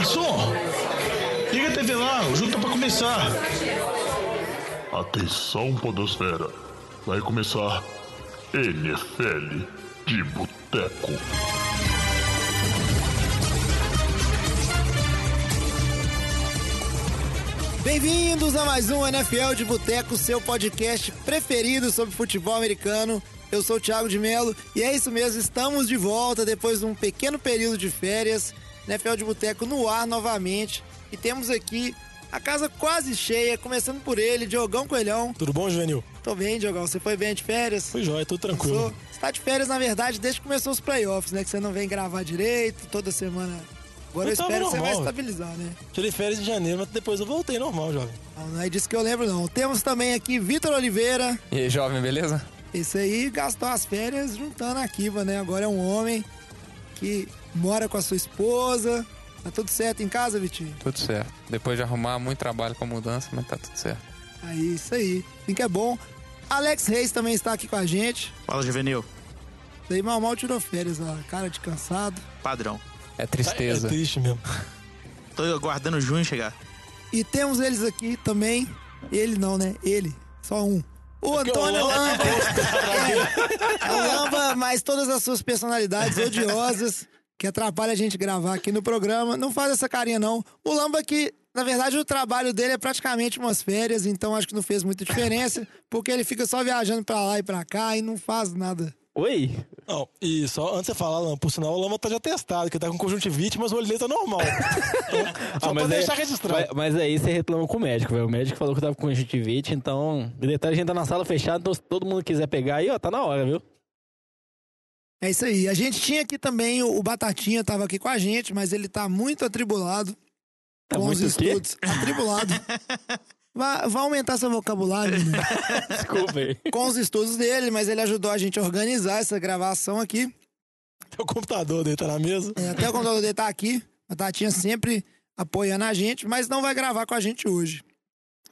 garçom! Liga a TV lá, o jogo tá pra começar. Atenção, Podosfera. Vai começar NFL de Boteco. Bem-vindos a mais um NFL de Boteco, seu podcast preferido sobre futebol americano. Eu sou o Thiago de Melo e é isso mesmo, estamos de volta depois de um pequeno período de férias. NFL de Boteco no ar novamente e temos aqui a casa quase cheia, começando por ele, Diogão Coelhão. Tudo bom, Juvenil? Tô bem, Diogão. Você foi bem de férias? Foi jóia, tudo tranquilo. Passou? Você tá de férias, na verdade, desde que começou os playoffs, né? Que você não vem gravar direito, toda semana. Agora eu, Eu espero que você vai normal. estabilizar, né? Tirei férias em janeiro, mas depois eu voltei normal, jovem. Não, não é disso que eu lembro, não. Temos também aqui Vitor Oliveira. E aí, jovem, beleza? Esse aí gastou as férias juntando a Kiva, né? Agora é um homem que mora com a sua esposa. Tá tudo certo em casa, Vitinho? Tudo certo. Depois de arrumar muito trabalho com a mudança, mas tá tudo certo. Aí, isso aí. Assim que é bom. Alex Reis também está aqui com a gente. Fala, Juvenil. Daí mal mal tirou férias, ó. Cara de cansado. Padrão. É É tristeza. triste mesmo. Tô aguardando o junho chegar. E temos eles aqui também. Ele não, né? Ele. Só um. O Antônio Lamba- Lamba. É, é o Lamba, mas todas as suas personalidades odiosas que atrapalham a gente gravar aqui no programa. Não faz essa carinha, não. O Lamba que, na verdade, o trabalho dele é praticamente umas férias, então acho que não fez muita diferença, porque ele fica só viajando pra lá e pra cá e não faz nada. Oi? Não, e só antes de você falar, Lama, por sinal, o Lama tá já testado, que tá com conjuntivite, mas o olho dele tá normal. Então, só pra aí- deixar registrado. mas, mas aí você reclama com o médico, velho. O médico falou que tava com conjuntivite, então. E detalhe, a gente tá na sala fechada, então se todo mundo quiser pegar aí, ó, tá na hora, viu? É isso aí. A gente tinha aqui também o, Batatinha, tava aqui com a gente, mas ele tá muito atribulado Tá com os muito o quê? estudos. Atribulado. Vai, aumentar seu vocabulário, né? Desculpa aí. com os estudos dele, mas ele ajudou a gente a organizar essa gravação aqui. O computador dele tá na mesa. É, até o computador dele tá aqui. A Tatinha sempre apoiando a gente, mas não vai gravar com a gente hoje.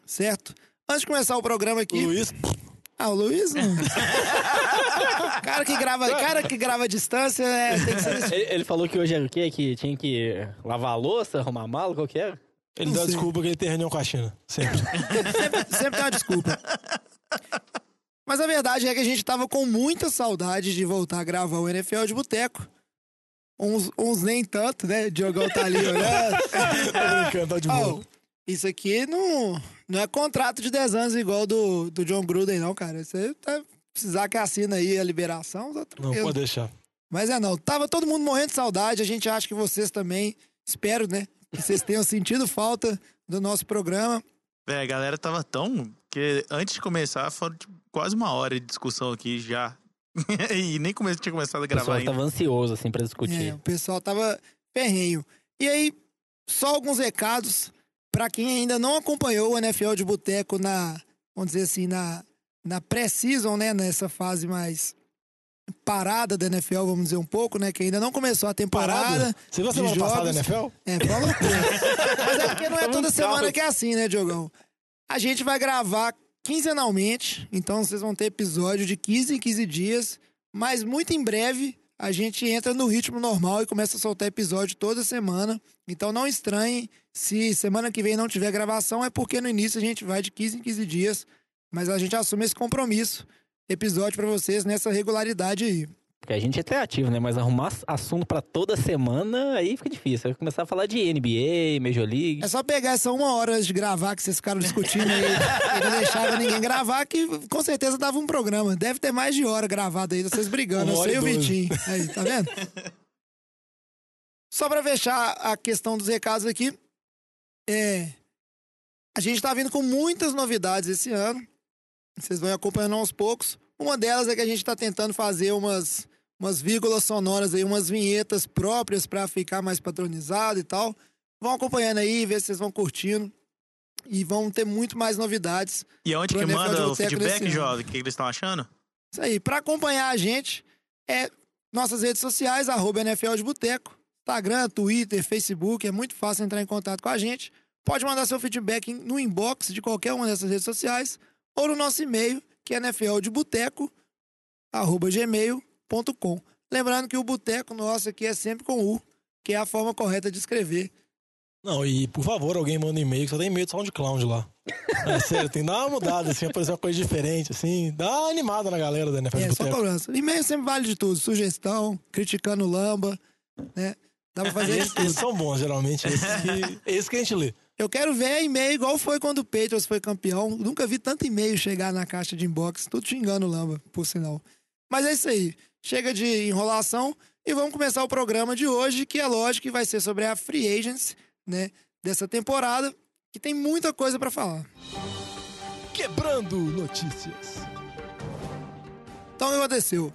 Certo? Antes de começar o programa O aqui. Luiz, Ah, o Luiz? não. cara que grava, cara que grava à distância, é, tem que ser. Ele, ele falou que hoje era o quê? Que tinha que lavar a louça, arrumar a mala, qual que era? ele dá desculpa que ele tem reunião com a China. Sempre. sempre, sempre tem uma desculpa. Mas a verdade é que a gente tava com muita saudade de voltar a gravar o NFL de boteco. Uns, uns nem tanto, né? Diogão tá ali olhando. Tô brincando, tá de boa. Oh, isso aqui não, não é contrato de 10 anos igual do, do John Gruden, não, cara. Você tá, precisar que assina aí a liberação, Não, tranquilo. pode deixar. Mas é não. Tava todo mundo morrendo de saudade. A gente acha que vocês também. Espero, né? Que vocês tenham sentido falta do nosso programa. É, a galera tava tão. que antes de começar, foram tipo, quase uma hora de discussão aqui já. e nem come... tinha começado a O gravar pessoal ainda. tava ansioso, assim, pra É, discutir. o pessoal tava ferrenho. E aí, só alguns recados pra quem ainda não acompanhou o NFL de Boteco na, vamos dizer assim, na, na pré-season, né? Nessa fase mais parada da NFL, vamos dizer um pouco, né? Que ainda não começou a temporada. Você viu a de semana passada da jogos. NFL? É, fala loucura. Mas é porque não é toda em semana que é assim, né, Diogão? A gente vai gravar quinzenalmente, então vocês vão ter episódio de 15 em 15 dias, mas muito em breve a gente entra no ritmo normal e começa a soltar episódio toda semana. Então não estranhem se semana que vem não tiver gravação, é porque no início a gente vai de 15 em 15 dias, mas a gente assume esse compromisso. Episódio pra vocês nessa regularidade aí. Porque a gente é criativo, né? Mas arrumar assunto pra toda semana, aí fica difícil. Vai começar a falar de NBA, Major League. É só pegar essa uma hora de gravar que vocês ficaram discutindo aí e não deixavam ninguém gravar, que com certeza dava um programa. Deve ter mais de hora gravado aí, vocês brigando. Eu Uma hora sei o. Vitinho. Aí, tá vendo? Só pra fechar a questão dos recados aqui, é. A gente tá vindo com muitas novidades esse ano. Vocês vão acompanhando aos poucos. Uma delas é que a gente tá tentando fazer umas, umas vírgulas sonoras aí, umas vinhetas próprias pra ficar mais padronizado e tal. Vão acompanhando aí, ver se vocês vão curtindo. E vão ter muito mais novidades. E aonde Pro que NFL manda o feedback, jovem? O que eles estão achando? Isso aí. Pra acompanhar a gente, é nossas redes sociais, arroba NFL de Boteco. Instagram, Twitter, Facebook. É muito fácil entrar em contato com a gente. Pode mandar seu feedback no inbox de qualquer uma dessas redes sociais ou no nosso e-mail, que é nfldeboteco.gmail.com. Lembrando que o boteco nosso aqui é sempre com U, que é a forma correta de escrever. Não, e por favor, alguém manda um e-mail, que só tem e-mail de SoundCloud lá. É sério, tem que dar uma mudada, assim, aparecer uma coisa diferente, assim, dá uma animada na galera da NFL É, só cobrança. E-mail sempre vale de tudo. Sugestão, criticando o Lamba, né? Dá pra fazer Esses, tudo. esses são bons, geralmente, esses que, esses que a gente lê. Eu quero ver e-mail igual foi quando o Patriots foi campeão. Nunca vi tanto e-mail chegar na caixa de inbox. Tudo xingando o Lamba, por sinal. Mas é isso aí. Chega de enrolação e vamos começar o programa de hoje, que é lógico que vai ser sobre a Free Agents, né? Dessa temporada, que tem muita coisa pra falar. Quebrando notícias. Então, o que aconteceu?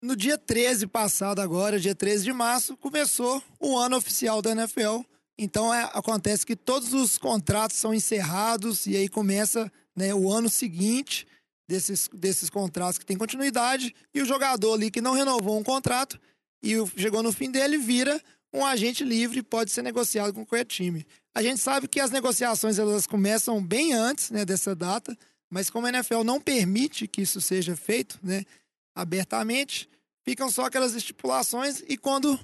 No dia 13 passado agora, dia 13 de março, começou o ano oficial da NFL. Então, é- acontece que todos os contratos são encerrados e aí começa né, o ano seguinte desses, desses contratos que tem continuidade e o jogador ali que não renovou um contrato e chegou no fim dele vira um agente livre e pode ser negociado com qualquer time. A gente sabe que as negociações elas começam bem antes né, dessa data, mas como a NFL não permite que isso seja feito né, abertamente, ficam só aquelas estipulações e quando,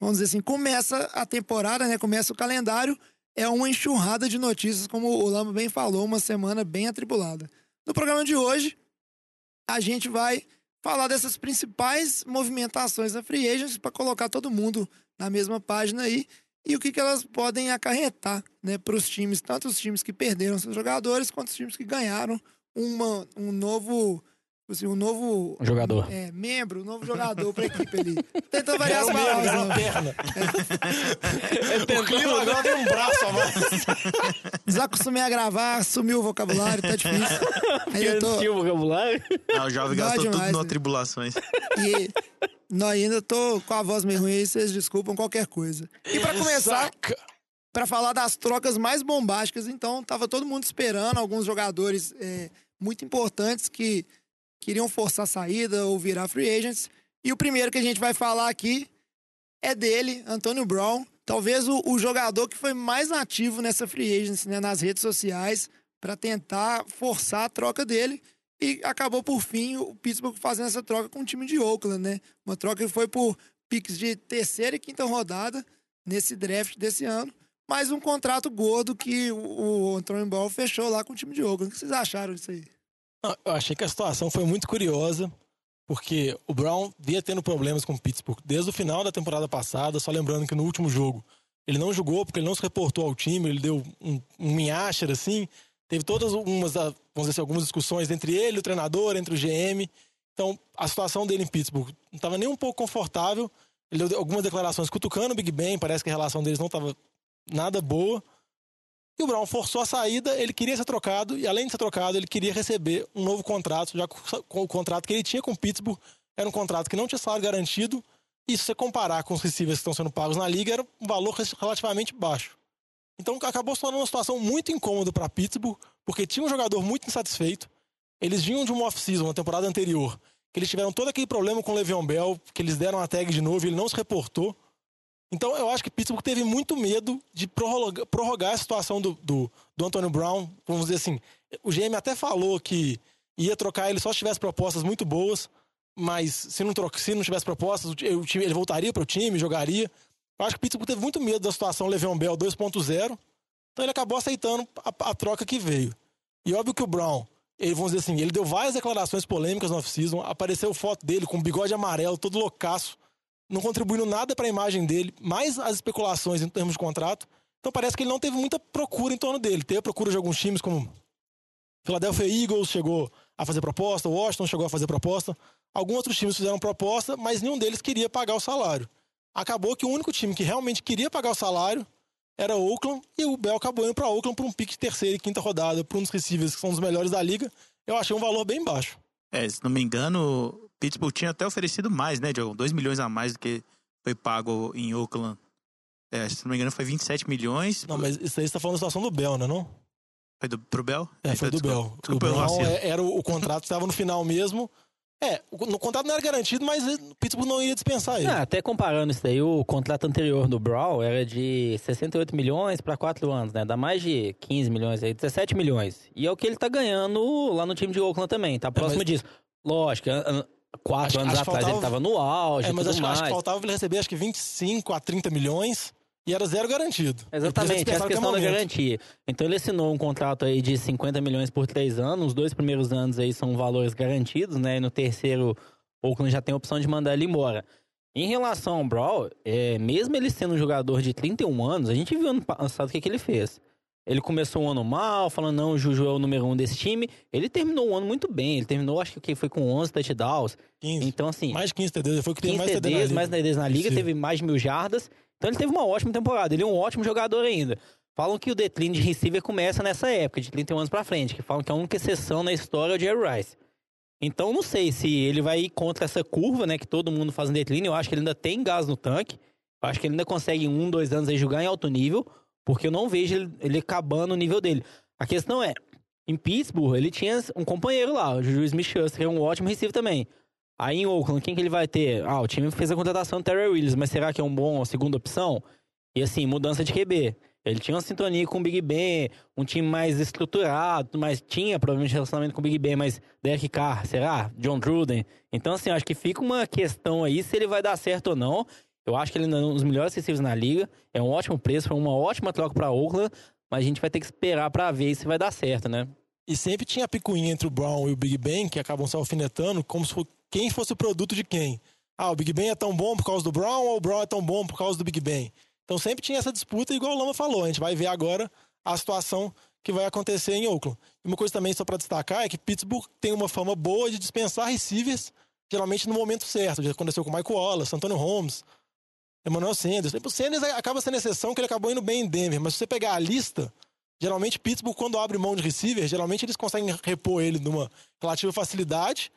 vamos dizer assim, começa a temporada, né, começa o calendário, é uma enxurrada de notícias, como o Lamba bem falou, uma semana bem atribulada. No programa de hoje, a gente vai falar dessas principais movimentações da Free Agents para colocar todo mundo na mesma página aí e o que, que elas podem acarretar né, para os times, tanto os times que perderam seus jogadores quanto os times que ganharam uma, um novo. Assim, um novo. Jogador. É, membro, um novo jogador para a equipe ali. Tentando variar Era as palavras. era uma né? O clima agora tem um braço a mais. Desacostumei a gravar, sumiu o vocabulário, tá difícil. Aí eu tô, o vocabulário. Ah, o jovem gastou demais, tudo no né? Atribulações. E nós ainda tô com a voz meio ruim aí, vocês desculpam qualquer coisa. E pra começar, Saca. pra falar das trocas mais bombásticas, então tava todo mundo esperando alguns jogadores é, muito importantes que queriam forçar a saída ou virar free agents. E o primeiro que a gente vai falar aqui é dele, Antônio Brown. Talvez o, o jogador que foi mais ativo nessa free agency, né, nas redes sociais, para tentar forçar a troca dele. E acabou, por fim, o Pittsburgh fazendo essa troca com o time de Oakland, né? Uma troca que foi por picks de terceira e quinta rodada nesse draft desse ano. Mais um contrato gordo que o, o Antônio Brown fechou lá com o time de Oakland. O que vocês acharam disso aí? Eu achei que a situação foi muito curiosa, porque o Brown vinha tendo problemas com o Pittsburgh desde o final da temporada passada, só lembrando que no último jogo ele não jogou porque ele não se reportou ao time, ele deu um, um minhacher assim, teve todas umas, ah, vamos dizer assim, algumas discussões entre ele, o treinador, entre o GM. Então, a situação dele em Pittsburgh não estava nem um pouco confortável. Ele deu algumas declarações cutucando o Big Ben, parece que a relação deles não estava nada boa. E o Brown forçou a saída, ele queria ser trocado, e além de ser trocado, ele queria receber um novo contrato, já com o contrato que ele tinha com o Pittsburgh, era um contrato que não tinha salário garantido, e se você comparar com os receivers que estão sendo pagos na liga, era um valor relativamente baixo. Então acabou se tornando uma situação muito incômoda para Pittsburgh, porque tinha um jogador muito insatisfeito, eles vinham de uma off-season, na temporada anterior, que eles tiveram todo aquele problema com o Le'Veon Bell, que eles deram a tag de novo e ele não se reportou. Então eu acho que Pittsburgh teve muito medo de prorrogar, prorrogar a situação do, do, do Antonio Brown. Vamos dizer assim, o GM até falou que ia trocar ele só se tivesse propostas muito boas, mas se não, troca, se não tivesse propostas, o time, ele voltaria para o time, jogaria. Eu acho que Pittsburgh teve muito medo da situação Le'Veon Bell 2.0, então ele acabou aceitando a, a troca que veio. E óbvio que o Brown, ele, vamos dizer assim, ele deu várias declarações polêmicas no off-season, apareceu foto dele com bigode amarelo, todo loucaço, não contribuindo nada para a imagem dele, mais as especulações em termos de contrato. Então parece que ele não teve muita procura em torno dele. Teve procura de alguns times como Philadelphia Eagles chegou a fazer proposta, Washington chegou a fazer proposta. Alguns outros times fizeram proposta, mas nenhum deles queria pagar o salário. Acabou que o único time que realmente queria pagar o salário era o Oakland, e o Bell acabou indo para Oakland por um pique de terceira e quinta rodada, por um dos receivers que são os melhores da liga. Eu achei um valor bem baixo. É, se não me engano, Pittsburgh tinha até oferecido mais, né, Diogo? 2 milhões a mais do que foi pago em Oakland. É, se não me engano, foi 27 milhões. Não, mas isso aí você tá falando da situação do Bell, né? Não? Foi do, pro Bell? É, foi do Desculpa. Bell. Desculpa, vacilo. é- era o, o contrato estava no final mesmo. É, o, no contrato não era garantido, mas o Pittsburgh não ia dispensar ele. Ah, até comparando isso daí, o contrato anterior do Brown era de 68 milhões para 4 anos, né? Dá mais de 15 milhões aí, 17 milhões. E é o que ele tá ganhando lá no time de Oakland também, tá próximo mas- disso. Lógico, quatro anos atrás faltava- ele tava no auge É, mas acho, que- acho que faltava ele receber acho que 25 a 30 milhões. e era zero garantido. Exatamente, essa questão da garantia. Então ele assinou um contrato aí de 50 milhões por três anos. Os dois primeiros anos aí são valores garantidos, né? E no terceiro, o Oakland já tem a opção de mandar ele embora. Em relação ao Brawl, é, mesmo ele sendo um jogador de 31 anos, a gente viu ano passado o que, que ele fez. Ele começou um ano mal, falando, não, o Juju é o número um desse time. Ele terminou o ano muito bem. Ele terminou, acho que foi com 11 touchdowns. 15. Então, assim, Mais de 15 TDs, ele foi o que 15 mais TD na TDs, liga. mais TDs na liga, Sim. teve mais de mil jardas. Então ele teve uma ótima temporada. Ele é um ótimo jogador ainda. Falam que o declínio de receiver começa nessa época, de 31 anos pra frente. Que falam que a única exceção na história é o Jerry Rice. Então não sei se ele vai ir contra essa curva, né? Que todo mundo faz um declínio. Eu acho que ele ainda tem gás no tanque. Eu acho que ele ainda consegue um, dois anos aí jogar em alto nível. Porque eu não vejo ele, ele acabando o nível dele. A questão é, em Pittsburgh, ele tinha um companheiro lá, o Juju Smith-Schuster, que é um ótimo receiver também. Aí em Oakland, quem que ele vai ter? Ah, o time fez a contratação do Terry Williams, mas será que é um bom segunda opção? E assim, mudança de QB. Ele tinha uma sintonia com o Big Ben, um time mais estruturado, mas tinha provavelmente relacionamento com o Big Ben, mas Derek Carr, será? John Gruden. Então, assim, acho que fica uma questão aí se ele vai dar certo ou não. Eu acho que ele é um dos melhores receivers na liga. É um ótimo preço, foi uma ótima troca para Oakland, mas a gente vai ter que esperar para ver se vai dar certo, né? E sempre tinha a picuinha entre o Brown e o Big Ben, que acabam se alfinetando, como se quem fosse o produto de quem. Ah, o Big Ben é tão bom por causa do Brown ou o Brown é tão bom por causa do Big Ben? Então sempre tinha essa disputa, igual o Lama falou. A gente vai ver agora a situação que vai acontecer em Oakland. Uma coisa também, só para destacar, é que Pittsburgh tem uma fama boa de dispensar receivers, geralmente no momento certo. Já aconteceu com o Michael Wallace, Antônio Holmes, Emmanuel Sanders. O Sanders acaba sendo exceção, que ele acabou indo bem em Denver. Mas se você pegar a lista, geralmente Pittsburgh, quando abre mão de receiver, geralmente eles conseguem repor ele numa relativa facilidade.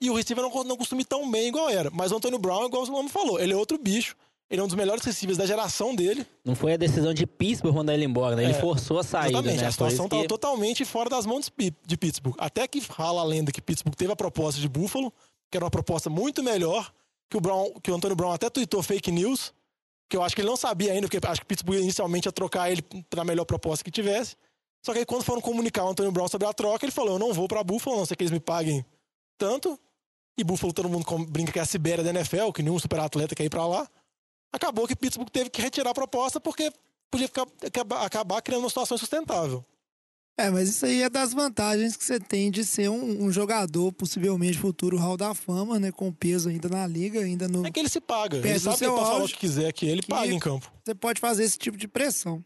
E o receiver não, não costuma ir tão bem igual era. Mas o Antônio Brown, igual o Lama falou, ele é outro bicho. Ele é um dos melhores receivers da geração dele. Não foi a decisão de Pittsburgh mandar ele embora, né? Ele É, forçou a saída, Exatamente. né? A situação estava que- totalmente fora das mãos de Pittsburgh. Até que fala a lenda que Pittsburgh teve a proposta de Buffalo, que era uma proposta muito melhor, que o, Brown, que o Antônio Brown até tweetou fake news, que eu acho que ele não sabia ainda, porque acho que Pittsburgh inicialmente ia trocar ele para a melhor proposta que tivesse. Só que aí quando foram comunicar o Antônio Brown sobre a troca, ele falou: Eu não vou para Buffalo, não sei que eles me paguem tanto. E Buffalo todo mundo brinca que é a Sibéria da NFL, que nenhum super atleta quer ir para lá. Acabou que Pittsburgh teve que retirar a proposta porque podia ficar, acabar, acabar criando uma situação insustentável. É, mas isso aí é das vantagens que você tem de ser um, um jogador, possivelmente futuro Hall da Fama, né? Com peso ainda na liga, ainda no. É que ele se paga. Ele sabe que seu falar o que quiser, que ele que- paga em campo. Você pode fazer esse tipo de pressão.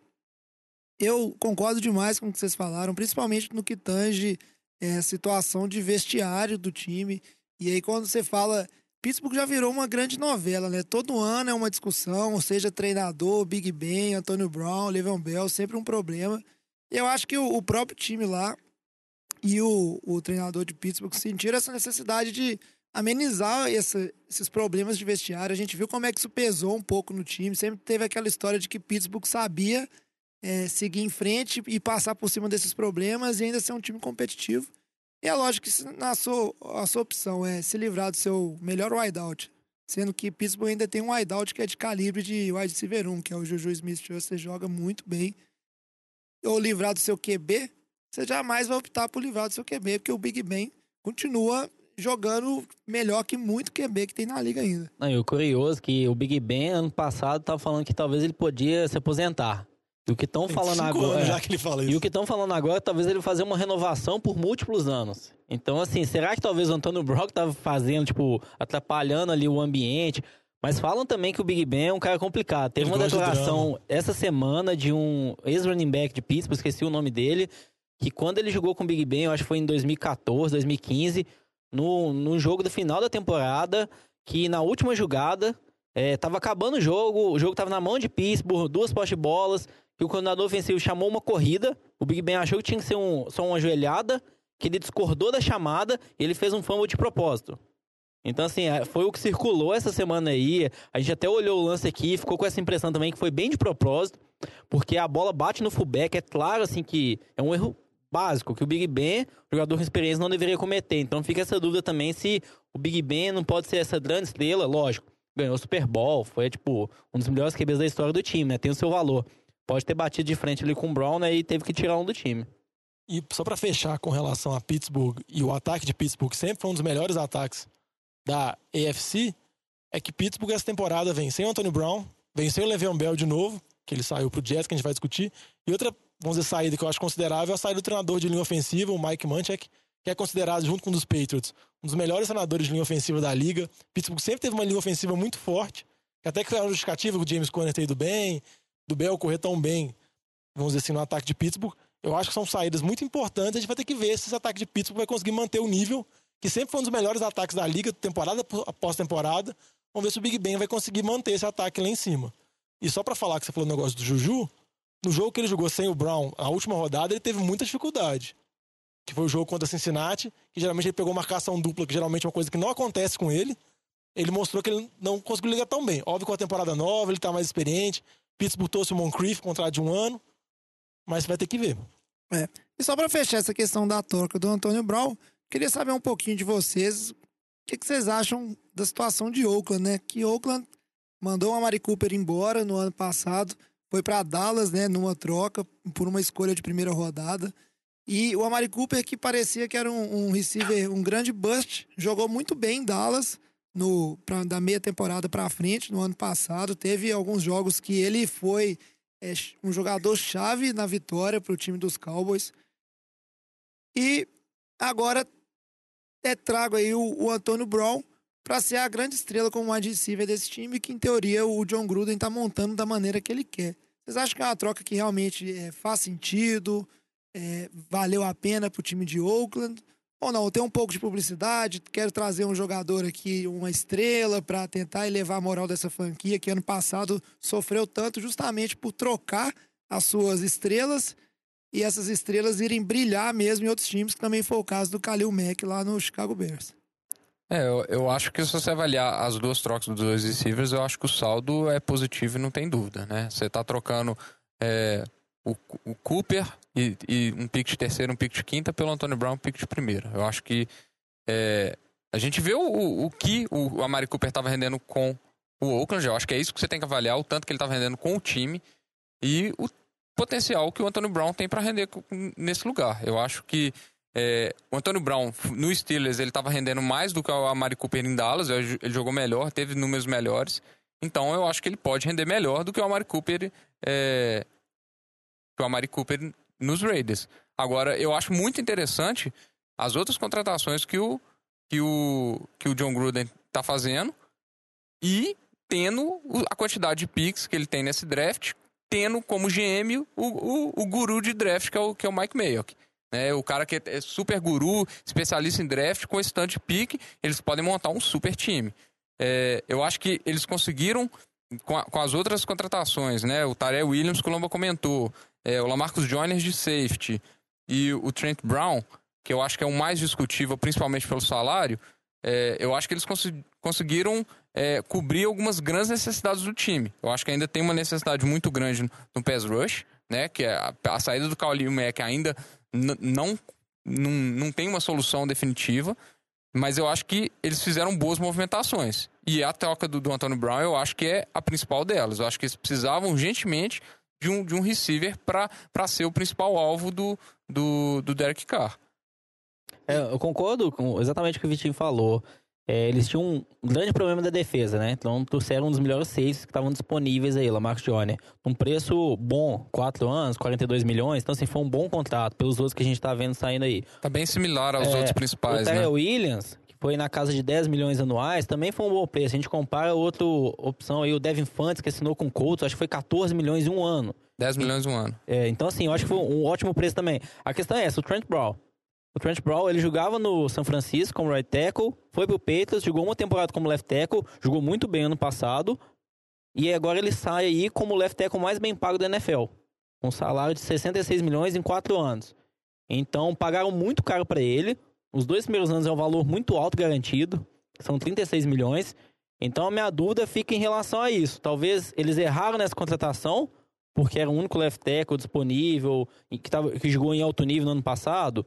Eu concordo demais com o que vocês falaram, principalmente no que tange é, situação de vestiário do time. E aí, quando você fala. Pittsburgh já virou uma grande novela, né? Todo ano é uma discussão, ou seja, treinador, Big Ben, Antônio Brown, Le'Veon Bell, sempre um problema. Eu acho que o, o próprio time lá e o, o treinador de Pittsburgh sentiram essa necessidade de amenizar esses problemas de vestiário. A gente viu como é que isso pesou um pouco no time. Sempre teve aquela história de que Pittsburgh sabia é, seguir em frente e passar por cima desses problemas e ainda ser um time competitivo. E é lógico que na sua, a sua opção é se livrar do seu melhor wideout, sendo que Pittsburgh ainda tem um wideout que é de calibre de wide receiver 1, que é o Juju Smith-Schuster, joga muito bem. Ou livrar do seu QB, você jamais vai optar por livrar do seu QB, porque o Big Ben continua jogando melhor que muito QB que tem na liga ainda. Não, e o curioso é que o Big Ben, ano passado, tava falando que talvez ele podia se aposentar. E o que estão falando agora. é, já que ele fala E isso. o que estão falando agora, talvez ele fazer uma renovação por múltiplos anos. Então, assim, será que talvez o Antônio Brock tava fazendo, tipo, atrapalhando ali o ambiente? Mas falam também que o Big Ben é um cara complicado. Teve Ele uma gosta de declaração essa semana de um ex-running back de Pittsburgh, esqueci o nome dele, que quando ele jogou com o Big Ben, eu acho que foi em 2014, 2015, no, no jogo do final da temporada, que na última jogada, é, tava acabando o jogo, o jogo tava na mão de Pittsburgh, duas poste bolas, que o coordenador ofensivo chamou uma corrida, o Big Ben achou que tinha que ser um, só uma ajoelhada, que ele discordou da chamada e ele fez um fumble de propósito. Então, assim, é, foi o que circulou essa semana aí. A gente até olhou o lance aqui, ficou com essa impressão também que foi bem de propósito, porque a bola bate no fullback. É claro, assim, que é um erro básico, que o Big Ben, jogador com experiência, não deveria cometer. Então fica essa dúvida também se o Big Ben não pode ser essa grande estrela, lógico. Ganhou o Super Bowl, foi, tipo, um dos melhores QBs da história do time, né? Tem o seu valor. Pode ter batido de frente ali com o Brown, né? E teve que tirar um do time. E só pra fechar com relação a Pittsburgh e o ataque de Pittsburgh, sempre foi um dos melhores ataques da AFC, é que Pittsburgh essa temporada vem sem o Antonio Brown, vem sem o Le'Veon Bell de novo, que ele saiu pro Jets, que a gente vai discutir. E outra, vamos dizer, saída que eu acho considerável é a saída do treinador de linha ofensiva, o Mike Munchak, que é considerado, junto com um dos Patriots, um dos melhores treinadores de linha ofensiva da liga. Pittsburgh sempre teve uma linha ofensiva muito forte, que até que foi uma justificativa que o James Conner ter ido bem, do Bell correr tão bem, vamos dizer assim, no ataque de Pittsburgh. Eu acho que são saídas muito importantes. A gente vai ter que ver se esse ataque de Pittsburgh vai conseguir manter o nível, que sempre foi um dos melhores ataques da liga, temporada após temporada. Vamos ver se o Big Ben vai conseguir manter esse ataque lá em cima. E só para falar que você falou o negócio do Juju, no jogo que ele jogou sem o Brown, a última rodada, ele teve muita dificuldade. Que foi o jogo contra Cincinnati, que geralmente ele pegou marcação dupla, que geralmente é uma coisa que não acontece com ele. Ele mostrou que ele não conseguiu ligar tão bem. Óbvio com a temporada nova, ele tá mais experiente. Pittsburgh trouxe o Moncrief, contrato de um ano. Mas vai ter que ver. É. E só para fechar essa questão da troca do Antônio Brown, queria saber um pouquinho de vocês. O que, que vocês acham da situação de Oakland, né? Que Oakland mandou a Mari Cooper embora no ano passado, foi para Dallas, né, numa troca por uma escolha de primeira rodada. E o Amari Cooper, que parecia que era um, um receiver, um grande bust, jogou muito bem em Dallas no, pra, da meia temporada para frente, no ano passado. Teve alguns jogos que ele foi é, um jogador chave na vitória para o time dos Cowboys. E agora é, trago aí o, o Antônio Brown para ser a grande estrela como wide receiver desse time, que em teoria o John Gruden está montando da maneira que ele quer. Vocês acham que é uma troca que realmente é, faz sentido? É, valeu a pena para o time de Oakland? Ou não, tem um pouco de publicidade, quero trazer um jogador aqui, uma estrela, para tentar elevar a moral dessa franquia que ano passado sofreu tanto justamente por trocar as suas estrelas e essas estrelas irem brilhar mesmo em outros times, que também foi o caso do Khalil Mack lá no Chicago Bears. É, eu, eu acho que se você avaliar as duas trocas dos dois receivers, eu acho que o saldo é positivo e não tem dúvida, né? Você está trocando é, o, o, Cooper e, e, um pick de terceiro, um pick de quinta pelo Antônio Brown, um pick de primeira. Eu acho que é, a gente vê o, o que o Amari Cooper estava rendendo com o Oakland, eu acho que é isso que você tem que avaliar, o tanto que ele estava rendendo com o time e o potencial que o Antônio Brown tem para render nesse lugar. Eu acho que é, o Antônio Brown, no Steelers, ele estava rendendo mais do que o Amari Cooper em Dallas. Ele jogou melhor, teve números melhores. Então eu acho que ele pode render melhor do que o Amari Cooper, é, o Amari Cooper nos Raiders. Agora, eu acho muito interessante as outras contratações que o, que o, que o John Gruden está fazendo e tendo a quantidade de picks que ele tem nesse draft, tendo como GM o, o, o guru de draft, que é o, que é o Mike Mayock. Né? O cara que é super guru, especialista em draft, com esse tanto de pique, eles podem montar um super time. É, eu acho que eles conseguiram, com, a, com, as outras contratações, né? O Taré Williams, que o Lomba comentou, é, o Lamarcus Joyner de safety e o Trent Brown, que eu acho que é o mais discutível, principalmente pelo salário, é, eu acho que eles cons conseguiram é, cobrir algumas grandes necessidades do time. Eu acho que ainda tem uma necessidade muito grande no, no pass rush, né? Que é a, a saída do Khalil Mack ainda não, não, não tem uma solução definitiva, mas eu acho que eles fizeram boas movimentações. E a troca do, do Antônio Brown, eu acho que é a principal delas. Eu acho que eles precisavam urgentemente de um, de um receiver para ser o principal alvo do, do, do Derek Carr. É, eu concordo com exatamente o que o Vitinho falou. É, eles tinham um grande problema da defesa, né? Então trouxeram um dos melhores seis que estavam disponíveis aí, Lamarcus Joyner. Um preço bom, 4 anos, 42 milhões. Então, assim, foi um bom contrato pelos outros que a gente tá vendo saindo aí. Tá bem similar aos é, outros principais, o né? O Williams, que foi na casa de 10 milhões anuais, também foi um bom preço. A gente compara outra opção aí, o Devin Fantes, que assinou com o Colts, acho que foi 14 milhões em um ano. 10 milhões em um ano. É, então, assim, eu acho que foi um ótimo preço também. A questão é essa, o Trent Brown. O Trent Brown, ele jogava no São Francisco como right tackle, foi pro Patriots, jogou uma temporada como left tackle, jogou muito bem ano passado, e agora ele sai aí como left tackle mais bem pago da NFL, com um salário de 66 milhões em quatro anos. Então, pagaram muito caro para ele. Os dois primeiros anos é um valor muito alto garantido, são 36 milhões. Então, a minha dúvida fica em relação a isso. Talvez eles erraram nessa contratação, porque era o único left tackle disponível, que, tava, que jogou em alto nível no ano passado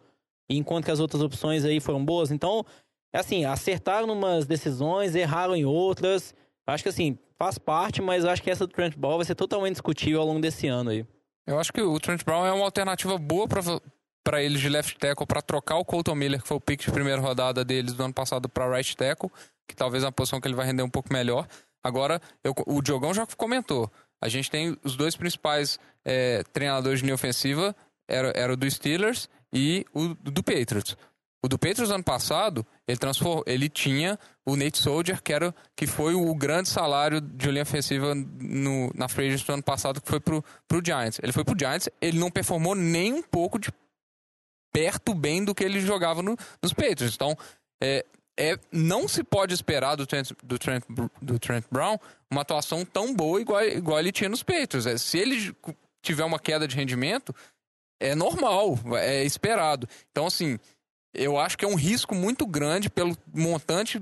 enquanto que as outras opções aí foram boas. Então, é assim, acertaram umas decisões, erraram em outras. Acho que assim, faz parte, mas acho que essa do Trent Brown vai ser totalmente discutível ao longo desse ano aí. Eu acho que o Trent Brown é uma alternativa boa para eles de left tackle para trocar o Colton Miller, que foi o pick de primeira rodada deles do ano passado, para right tackle, que talvez é uma posição que ele vai render um pouco melhor. Agora, eu, o Diogão já comentou. A gente tem os dois principais é, treinadores de linha ofensiva, era, era o do Steelers e o do Patriots. O do Patriots ano passado, ele, ele tinha o Nate Soldier, que, era, que foi o grande salário de linha ofensiva no, na free do ano passado, que foi pro, pro Giants. Ele foi pro Giants, ele não performou nem um pouco de perto bem do que ele jogava no, nos Patriots. Então, é, é, não se pode esperar do Trent, do, Trent, do Trent Brown uma atuação tão boa igual, igual ele tinha nos Patriots. É, se ele tiver uma queda de rendimento, é normal, é esperado. Então, assim, eu acho que é um risco muito grande pelo montante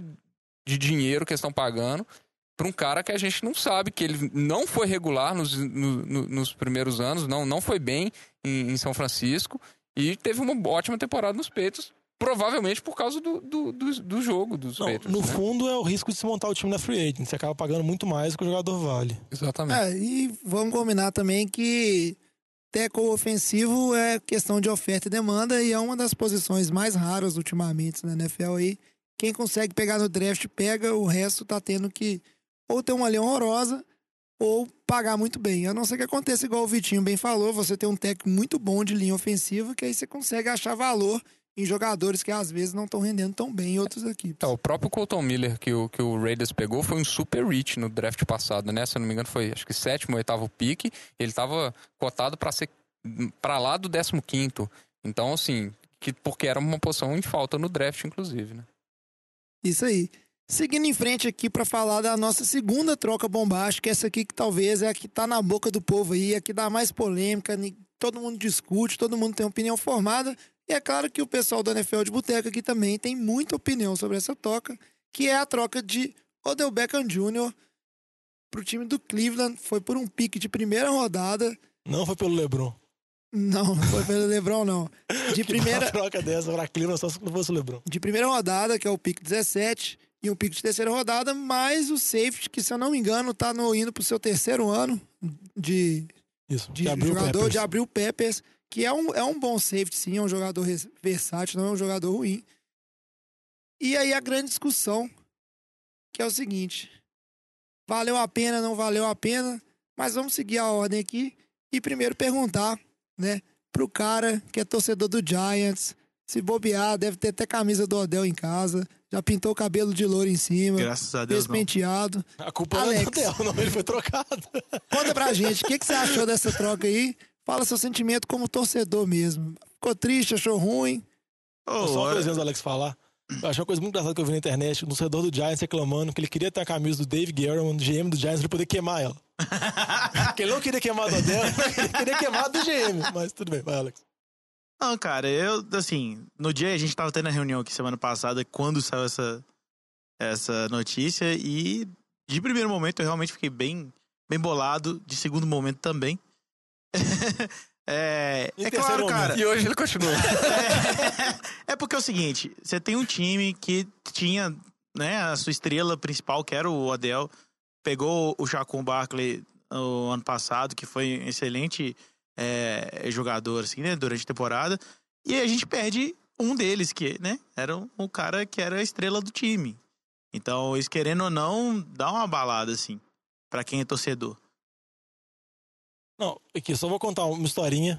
de dinheiro que eles estão pagando para um cara que a gente não sabe, que ele não foi regular nos, no, no, nos primeiros anos, não, não foi bem em, em, São Francisco e teve uma ótima temporada nos peitos. Provavelmente por causa do, do, do, do jogo dos não, peitos. No né? fundo, é o risco de se montar o time na free agent. Você acaba pagando muito mais do que o jogador vale. Exatamente. É, e vamos combinar também que tackle ofensivo é questão de oferta e demanda e é uma das posições mais raras ultimamente na NFL aí. Quem consegue pegar no draft pega, o resto tá tendo que ou ter uma linha horrorosa ou pagar muito bem. A não ser que aconteça igual o Vitinho bem falou, você tem um técnico muito bom de linha ofensiva que aí você consegue achar valor em jogadores que às vezes não estão rendendo tão bem em outras equipes. É, o próprio Colton Miller que o, que o Raiders pegou foi um super reach no draft passado, né? Se eu não me engano foi acho que sétimo, oitavo pique. Ele estava cotado para ser para lá do décimo quinto. Então, assim, que, porque era uma posição em falta no draft, inclusive, né? Isso aí. Seguindo em frente aqui para falar da nossa segunda troca bombástica, essa aqui que talvez é a que tá na boca do povo aí, a que dá mais polêmica, todo mundo discute, todo mundo tem opinião formada. E é claro que o pessoal do NFL de Boteca aqui também tem muita opinião sobre essa troca, que é a troca de Odell Beckham Jr. pro time do Cleveland. Foi por um pique de primeira rodada. Não foi pelo LeBron. Não, não foi pelo LeBron, não. De primeira. Troca dessa pra Cleveland só se não fosse o LeBron. De primeira rodada, que é o pique 17, e um pique de terceira rodada, mais o safety, que se eu não me engano, tá no, indo pro seu terceiro ano de, Isso, de de jogador Peppers. de Abril Peppers, que é um, é um bom safety, sim, é um jogador versátil, não é um jogador ruim. E aí a grande discussão, que é o seguinte: valeu a pena, não valeu a pena, mas vamos seguir a ordem aqui e primeiro perguntar, né, pro cara que é torcedor do Giants, se bobear, deve ter até camisa do Odell em casa, já pintou o cabelo de louro em cima, Graças a Deus, não. penteado. A culpa Alex. não é dela, não, ele foi trocado. Conta pra gente, o que, que você achou dessa troca aí? Fala seu sentimento como torcedor mesmo. Ficou triste, achou ruim? Ô, Só uma olha, coisa antes do Alex falar. Eu achei uma coisa muito engraçada que eu vi na internet, o torcedor do Giants reclamando que ele queria ter a camisa do Dave Guerrero, GM do Giants, pra ele poder queimar ela. Porque ele não queria queimar do Odell, ele queria queimar do GM. Mas tudo bem, vai, Alex. Não, cara, eu, assim, no dia a gente tava tendo a reunião aqui semana passada, quando saiu essa, essa notícia, e de primeiro momento eu realmente fiquei bem, bem bolado, de segundo momento também. é, é claro, cara. E hoje ele continua. É porque é o seguinte, você tem um time que tinha, né, a sua estrela principal, que era o Odell, pegou o Jacon Barkley o ano passado, que foi um excelente é, jogador, assim, né, durante a temporada, e a gente perde um deles, que, né, era o um cara que era a estrela do time. Então, isso querendo ou não, dá uma balada, assim, pra quem é torcedor. Não, aqui, só vou contar uma historinha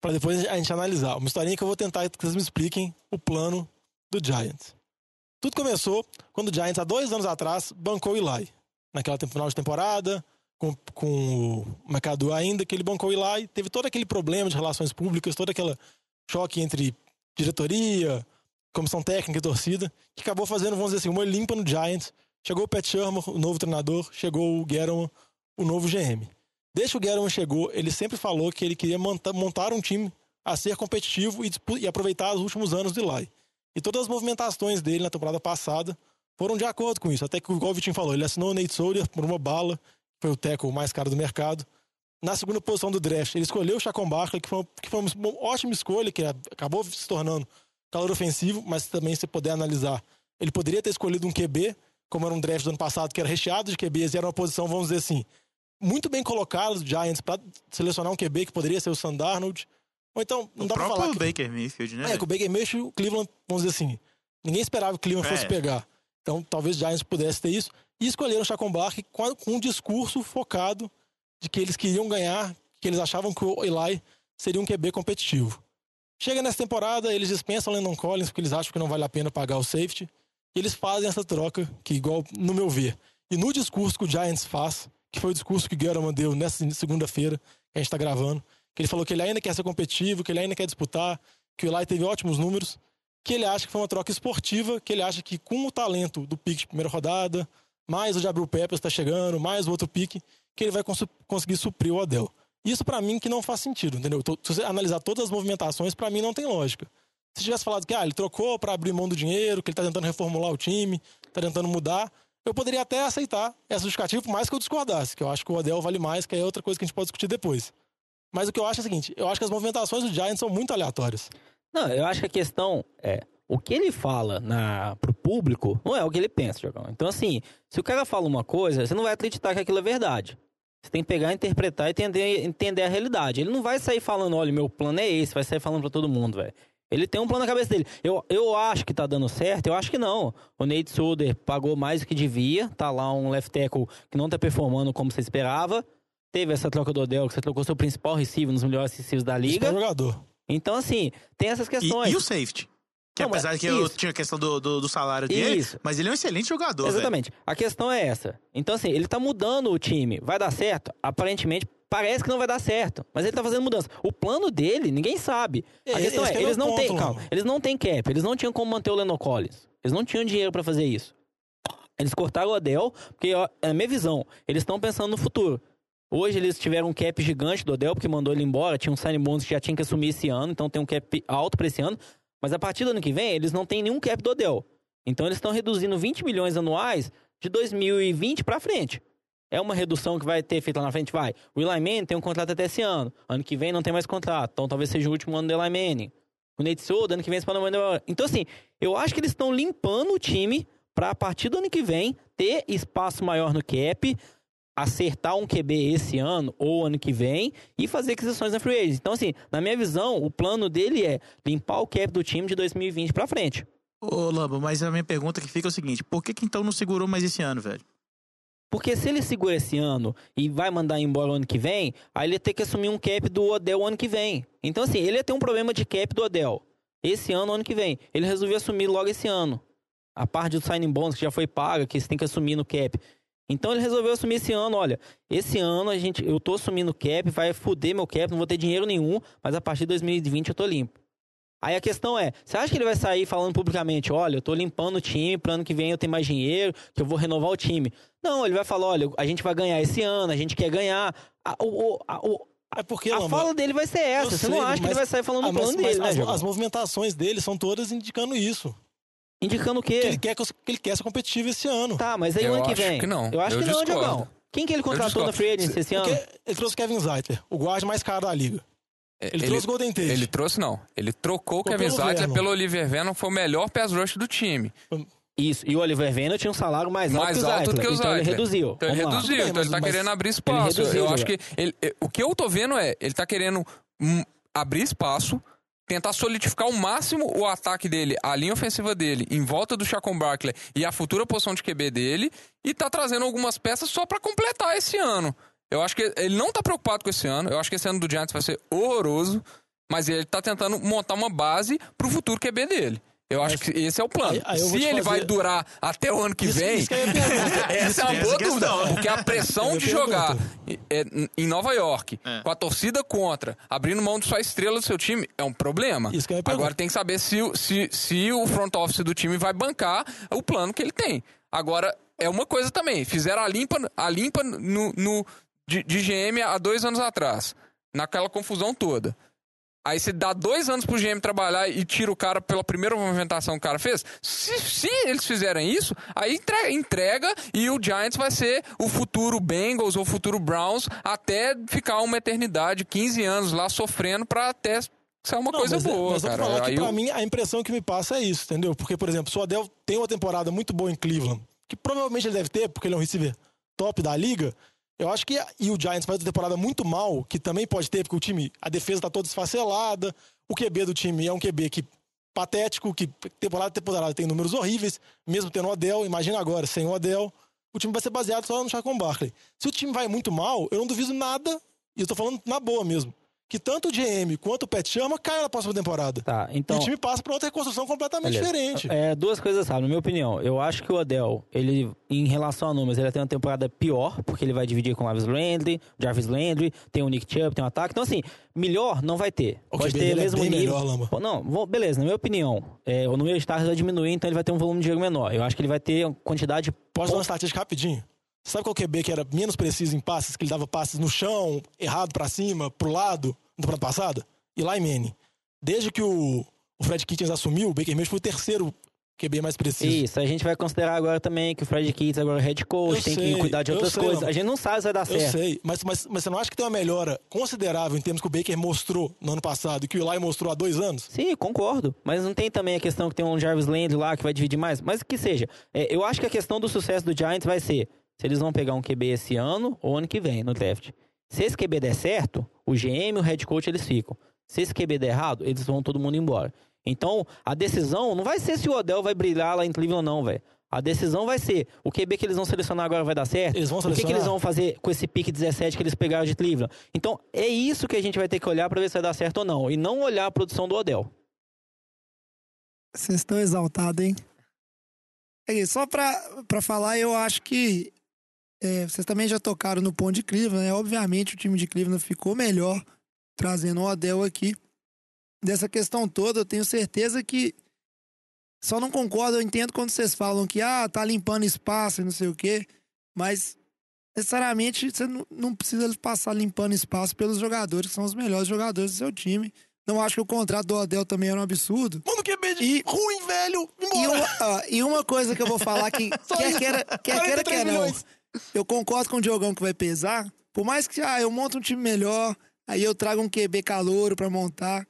pra depois a gente analisar. Uma historinha que eu vou tentar que vocês me expliquem o plano do Giants. Tudo começou quando o Giants, há dois anos atrás, bancou o Eli. Naquela final de temporada, com, com o mercado ainda, que ele bancou o Eli, teve todo aquele problema de relações públicas, todo aquele choque entre diretoria, comissão técnica e torcida, que acabou fazendo, vamos dizer assim, uma limpa no Giants. Chegou o Pat Shermer, o novo treinador, chegou o Guerrero, o novo GM. Desde que o Guerrero chegou, ele sempre falou que ele queria monta- montar um time a ser competitivo e, aproveitar os últimos anos do Eli. E todas as movimentações dele na temporada passada foram de acordo com isso. Até que, igual o Vitinho falou, ele assinou o Nate Soldier por uma bala, foi o tackle mais caro do mercado. Na segunda posição do draft, ele escolheu o Chacon Barkley, que foi, uma- que foi uma ótima escolha, que acabou se tornando calor ofensivo, mas também se puder analisar, ele poderia ter escolhido um QB, como era um draft do ano passado, que era recheado de QBs e era uma posição, vamos dizer assim, muito bem colocada os Giants para selecionar um QB que poderia ser o Sam Darnold. Ou então, não o dá pra próprio falar que... Baker Mayfield, né? É, com o Baker Mayfield, o Cleveland, vamos dizer assim, ninguém esperava que o Cleveland fosse É. pegar. Então, talvez o Giants pudesse ter isso. E escolheram o Chacon Barkley com, com um discurso focado de que eles queriam ganhar, que eles achavam que o Eli seria um QB competitivo. Chega nessa temporada, eles dispensam o Landon Collins porque eles acham que não vale a pena pagar o safety. E eles fazem essa troca, que igual no meu ver. E no discurso que o Giants faz, que foi o discurso que Guerra deu nessa segunda-feira, que a gente tá gravando, que ele falou que ele ainda quer ser competitivo, que ele ainda quer disputar, que o Eli teve ótimos números, que ele acha que foi uma troca esportiva, que ele acha que com o talento do pique de primeira rodada, mais o Jabril Peppers está chegando, mais o outro pique, que ele vai cons conseguir suprir o Odell. Isso para mim que não faz sentido, entendeu? Se você analisar todas as movimentações, para mim não tem lógica. Se tivesse falado que ah, ele trocou para abrir mão do dinheiro, que ele tá tentando reformular o time, tá tentando mudar, eu poderia até aceitar essa justificativa, por mais que eu discordasse, que eu acho que o Odell vale mais, que é outra coisa que a gente pode discutir depois. Mas o que eu acho é o seguinte, eu acho que as movimentações do Giants são muito aleatórias. Não, eu acho que a questão é o que ele fala na, pro público não é o que ele pensa, Jogão. Então, assim, se o cara fala uma coisa, você não vai acreditar que aquilo é verdade. Você tem que pegar, interpretar e entender, entender a realidade. Ele não vai sair falando, olha, meu plano é esse, vai sair falando pra todo mundo, velho. Ele tem um plano na cabeça dele. Eu, eu acho que tá dando certo, eu acho que não. O Nate Solder pagou mais do que devia, tá lá um left tackle que não tá performando como você esperava. Teve essa troca do Odell, que você trocou seu principal receiver, nos melhores receivers da liga. jogador. Então, assim, tem essas questões. E, e o safety? Que Não, apesar mas que eu isso. tinha a questão do, do, do salário dele, Isso. mas ele é um excelente jogador. Exatamente. A questão é essa. Então, assim, ele tá mudando o time. Vai dar certo? Aparentemente, parece que não vai dar certo. Mas ele tá fazendo mudança. O plano dele, ninguém sabe. A É, questão é, é eles não têm. Calma, eles não têm cap. Eles não tinham como manter o Lennon Collins. Eles não tinham dinheiro pra fazer isso. Eles cortaram o Odell, porque, ó, é a minha visão, eles estão pensando no futuro. Hoje eles tiveram um cap gigante do Odell, porque mandou ele embora. Tinha um sign bonus que já tinha que assumir esse ano, então tem um cap alto pra esse ano. Mas a partir do ano que vem, eles não têm nenhum cap do Odell. Então eles estão reduzindo 20 milhões anuais de 2020 pra frente. É uma redução que vai ter feito lá na frente? Vai. O Eli Manning tem um contrato até esse ano. Ano que vem não tem mais contrato. Então talvez seja o último ano do Eli Manning. O Nate Solder, ano que vem, esse vai Então, assim, eu acho que eles estão limpando o time pra, a partir do ano que vem, ter espaço maior no cap, acertar um QB esse ano ou ano que vem e fazer aquisições na free agent. Então, assim, na minha visão, o plano dele é limpar o cap do time de 2020 pra frente. Ô, Lamba, mas a minha pergunta que fica é o seguinte: por que, que então não segurou mais esse ano, velho? Porque se ele segura esse ano e vai mandar embora o ano que vem, aí ele ia ter que assumir um cap do Odell ano que vem. Então, assim, ele ia ter um problema de cap do Odell. Esse ano, ano que vem. Ele resolveu assumir logo esse ano. A parte do signing bonus que já foi paga, que você tem que assumir no cap. Então ele resolveu assumir esse ano, olha, esse ano a gente, eu tô assumindo cap, vai foder meu cap, não vou ter dinheiro nenhum, mas a partir de 2020 eu tô limpo. Aí a questão é, você acha que ele vai sair falando publicamente, olha, eu tô limpando o time, pro ano que vem eu tenho mais dinheiro, que eu vou renovar o time. Não, ele vai falar, olha, a gente vai ganhar esse ano, a gente quer ganhar. A, o, o- a, o- É porque, a fala dele vai ser essa. Você não sei, acha que ele vai sair falando ah, mas- plano mas dele, né, as, Jogão? as movimentações dele são todas indicando isso. Indicando o Que quê? ele quer, que que ele quer ser competitivo esse ano. Tá, mas aí Eu o ano que acho vem. que não. Eu acho Eu que não, discordo. Diogão. Quem que ele contratou na Free Agency esse ano? Ele trouxe o Kevin Zeitler, o guarda mais caro da liga. Ele, trouxe o Golden Tate. Ele trouxe, não. Ele trocou o Kevin pelo Zeitler Vernon. pelo Oliver Vernon, foi o melhor pass rush do time. Isso. E o Oliver Vena tinha um salário mais alto Mais que o alto Zeitler. que o Então ele Zeitler. reduziu. Então ele Vamos reduziu, então ele tá mas- querendo abrir espaço. reduziu, eu acho Jogão. que. ele- eh, o que eu tô vendo é, ele tá querendo hum, abrir espaço, tentar solidificar ao máximo o ataque dele, a linha ofensiva dele, em volta do Chacon Barkley e a futura posição de QB dele, e tá trazendo algumas peças só pra completar esse ano. Eu acho que ele não tá preocupado com esse ano. Eu acho que esse ano do Giants vai ser horroroso. Mas ele tá tentando montar uma base pro futuro QB dele. Eu acho que esse é o plano. Aí- aí Se ele vai fazer- durar até o ano que Isso- vem, isso que essa é uma boa é a dúvida. questão. Porque a pressão de jogar é, em Nova York, É. com a torcida contra, abrindo mão de sua estrela do seu time, é um problema. Agora tem que saber se, o- se, se o front office do time vai bancar o plano que ele tem. Agora, é uma coisa também. Fizeram a limpa, a limpa no, no- de, de GM há dois anos atrás. Naquela confusão toda. Aí você dá dois anos pro GM trabalhar e tira o cara pela primeira movimentação que o cara fez. Se, se eles fizerem isso, aí entrega, entrega e o Giants vai ser o futuro Bengals ou o futuro Browns até ficar uma eternidade, 15 anos lá sofrendo pra até ser uma Não, coisa mas, é- boa, mas eu cara. vou falar Aí que pra eu- mim a impressão que me passa é isso, entendeu? Porque, por exemplo, se o Adel tem uma temporada muito boa em Cleveland, que provavelmente ele deve ter, porque ele é um receiver top da liga, eu acho que. E o Giants faz uma temporada muito mal, que também pode ter, porque o time, a defesa tá toda esfacelada, o QB do time é um QB que patético, que temporada temporada tem números horríveis, mesmo tendo o Odell, imagina agora, sem o Odell. o time vai ser baseado só no Chacon Barkley. Se o time vai muito mal, eu não duvido nada, e eu tô falando na boa mesmo, que tanto o GM quanto o Pet Chama caia na próxima temporada. Tá, então. E o time passa pra outra reconstrução completamente Beleza. diferente. É, duas coisas, sabe? Na minha opinião, eu acho que o Odell, ele, em relação a números, ele vai ter uma temporada pior, porque ele vai dividir com o Jarvis Landry, Jarvis Landry, tem o Nick Chubb, tem um ataque. Então, assim, melhor não vai ter. O Pode ter é mesmo bem nível. melhor, Lamba. Pô, Não, beleza, na minha opinião, é, o número de targets vai diminuir, então ele vai ter um volume de jogo menor. Eu acho que ele vai ter uma quantidade. Posso dar uma estatística rapidinho? Sabe qual QB que era menos preciso em passes, que ele dava passes no chão, errado pra cima, pro lado, na temporada passada? Eli Manning. Desde que o, o Fred Kitchens assumiu, o Baker Mayfield foi o terceiro QB mais preciso. Isso, a gente vai considerar agora também que o Fred Kitts agora é head coach, Eu tem sei, que cuidar de eu outras sei, coisas. Lamba. A gente não sabe se vai dar Eu certo. sei, mas, mas, mas você não acha que tem uma melhora considerável em termos que o Baker mostrou no ano passado e que o Eli mostrou há dois anos? Sim, concordo. Mas não tem também a questão que tem um Jarvis Landry lá que vai dividir mais? Mas que seja. É, eu acho que a questão do sucesso do Giants vai ser se eles vão pegar um QB esse ano ou ano que vem no draft. Se esse QB der certo, o GM e o head coach eles ficam. Se esse QB der errado, eles vão todo mundo embora. Então, a decisão não vai ser se o Odell vai brilhar lá em Cleveland ou não, velho. A decisão vai ser o QB que eles vão selecionar agora vai dar certo? Eles vão O que, que selecionar? eles vão fazer com esse pique 17 que eles pegaram de Cleveland? Então, é isso que a gente vai ter que olhar pra ver se vai dar certo ou não. E não olhar a produção do Odell. Vocês estão exaltados, hein? É isso, só pra, pra falar, eu acho que é, vocês também já tocaram no ponto de Cleveland, né? Obviamente o time de Cleveland ficou melhor trazendo o Odell aqui. Dessa questão toda, eu tenho certeza que. Só não concordo, eu entendo quando vocês falam que, ah, tá limpando espaço e não sei o quê, mas necessariamente você não, precisa passar limpando espaço pelos jogadores, que são os melhores jogadores do seu time. Não acho que o contrato do Odell também era um absurdo. Mano, QB de E- ruim, velho! E uma, e uma coisa que eu vou falar que quer queira, quer queira 43 quer não. milhões. Eu concordo com o Diogão que vai pesar. Por mais que ah, eu monto um time melhor, aí eu trago um QB calouro pra montar.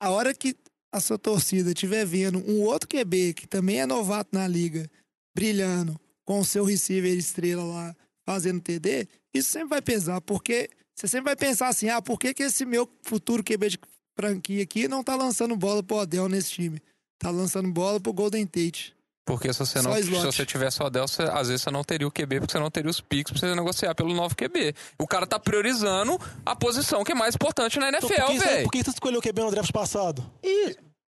A hora que a sua torcida estiver vendo um outro QB que também é novato na liga, brilhando, com o seu receiver estrela lá, fazendo TD, isso sempre vai pesar, porque você sempre vai pensar assim, ah, por que, que esse meu futuro QB de franquia aqui não tá lançando bola pro Odell nesse time? Tá lançando bola pro Golden Tate. Porque se você Só não, se você tivesse o Odell, você- às vezes você não teria o QB, porque você não teria os picks pra você negociar pelo novo QB. O cara tá priorizando a posição que é mais importante na Então, NFL, velho. por que você escolheu o QB no draft passado?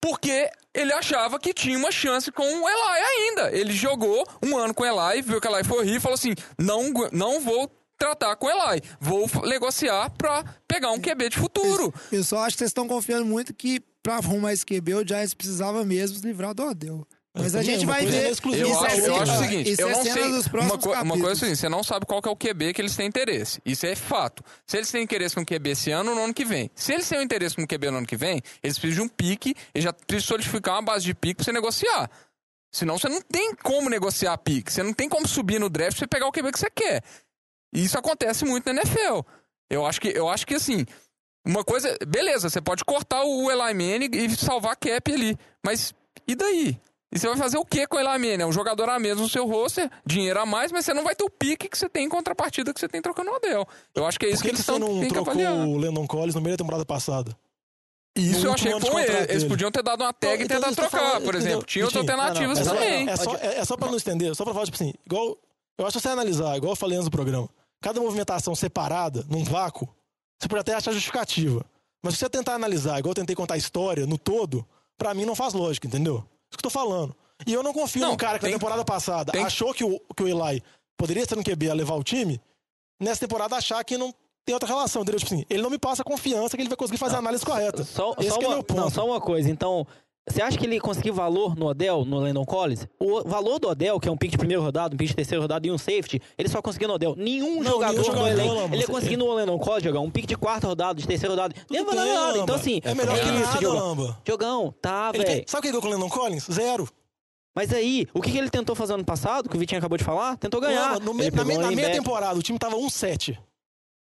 Porque ele achava que tinha uma chance com o Eli ainda. Ele jogou um ano com o Eli, viu que o Eli foi horrível e falou assim: não, não vou tratar com o Eli. Vou negociar pra pegar um QB de futuro. Eu só acho que vocês estão confiando muito que pra arrumar esse QB, o Giants precisava mesmo se livrar do Odell. Mas a gente uma vai ver. é exclusiva. Eu Isso é acho, eu cena- acho o seguinte, isso eu é não cena sei. dos Uma, próximos co- uma coisa é o capítulos. seguinte, você não sabe qual que é o QB que eles têm interesse. Isso é fato. Se eles têm interesse no QB esse ano ou no ano que vem. Se eles têm um interesse no QB no ano que vem, eles precisam de um pique, eles já precisam solidificar uma base de pique pra você negociar. Senão você não tem como negociar pique. Você não tem como subir no draft pra você pegar o QB que você quer. E isso acontece muito na NFL. Eu acho que, eu acho que assim, uma coisa. Beleza, você pode cortar o Eli Manning e salvar a cap ali. Mas e daí? E você vai fazer o que com o Eli Manning? É um jogador a menos no seu roster, dinheiro a mais, mas você não vai ter o pique que você tem em contrapartida que você tem trocando o Odell. Eu acho que é isso que, que, eles que você estão não trocou avaliar. o Landon Collins no meio da temporada passada? Isso no eu achei bom. Eles, dele. podiam ter dado uma tag Então, e tentar eu tô trocar, falando, por exemplo. entendeu? Tinha outras alternativas não, não, mas também. É só, é, é só pra não estender, só pra falar, tipo assim, igual. Eu acho que se você analisar, igual eu falei antes do programa, cada movimentação separada, num vácuo, você pode até achar justificativa. Mas se você tentar analisar, igual eu tentei contar a história no todo, pra mim não faz lógica, entendeu? Isso que eu tô falando. E eu não confio Não, num cara que tem- na temporada passada tem- achou que o, que o Eli poderia ser um QB a levar o time, nessa temporada achar que não tem outra relação, entendeu? Tipo assim, ele não me passa confiança que ele vai conseguir fazer a análise correta. Só, Esse só que é uma, meu ponto. Não, só uma coisa. Então, você acha que ele conseguiu valor no Odell, no Landon Collins? O valor do Odell, que é um pick de primeiro rodado, um pick de terceiro rodado e um safety, ele só conseguiu no Odell. Nenhum Não, jogador nenhum no jogador, elenco. Lamba, Ele conseguir no Landon Collins jogar um pick de quarto rodado, de terceiro rodado. Nem bem, nada. Lamba. Então, assim. É melhor que isso, Diogão. Lamba. Diogão, tá, velho. sabe o que é com o Landon Collins? Zero. Mas aí, o que, que ele tentou fazer ano passado, que o Vitinho acabou de falar? Tentou ganhar. No meio- na, um na meia temporada, o time tava 1-7.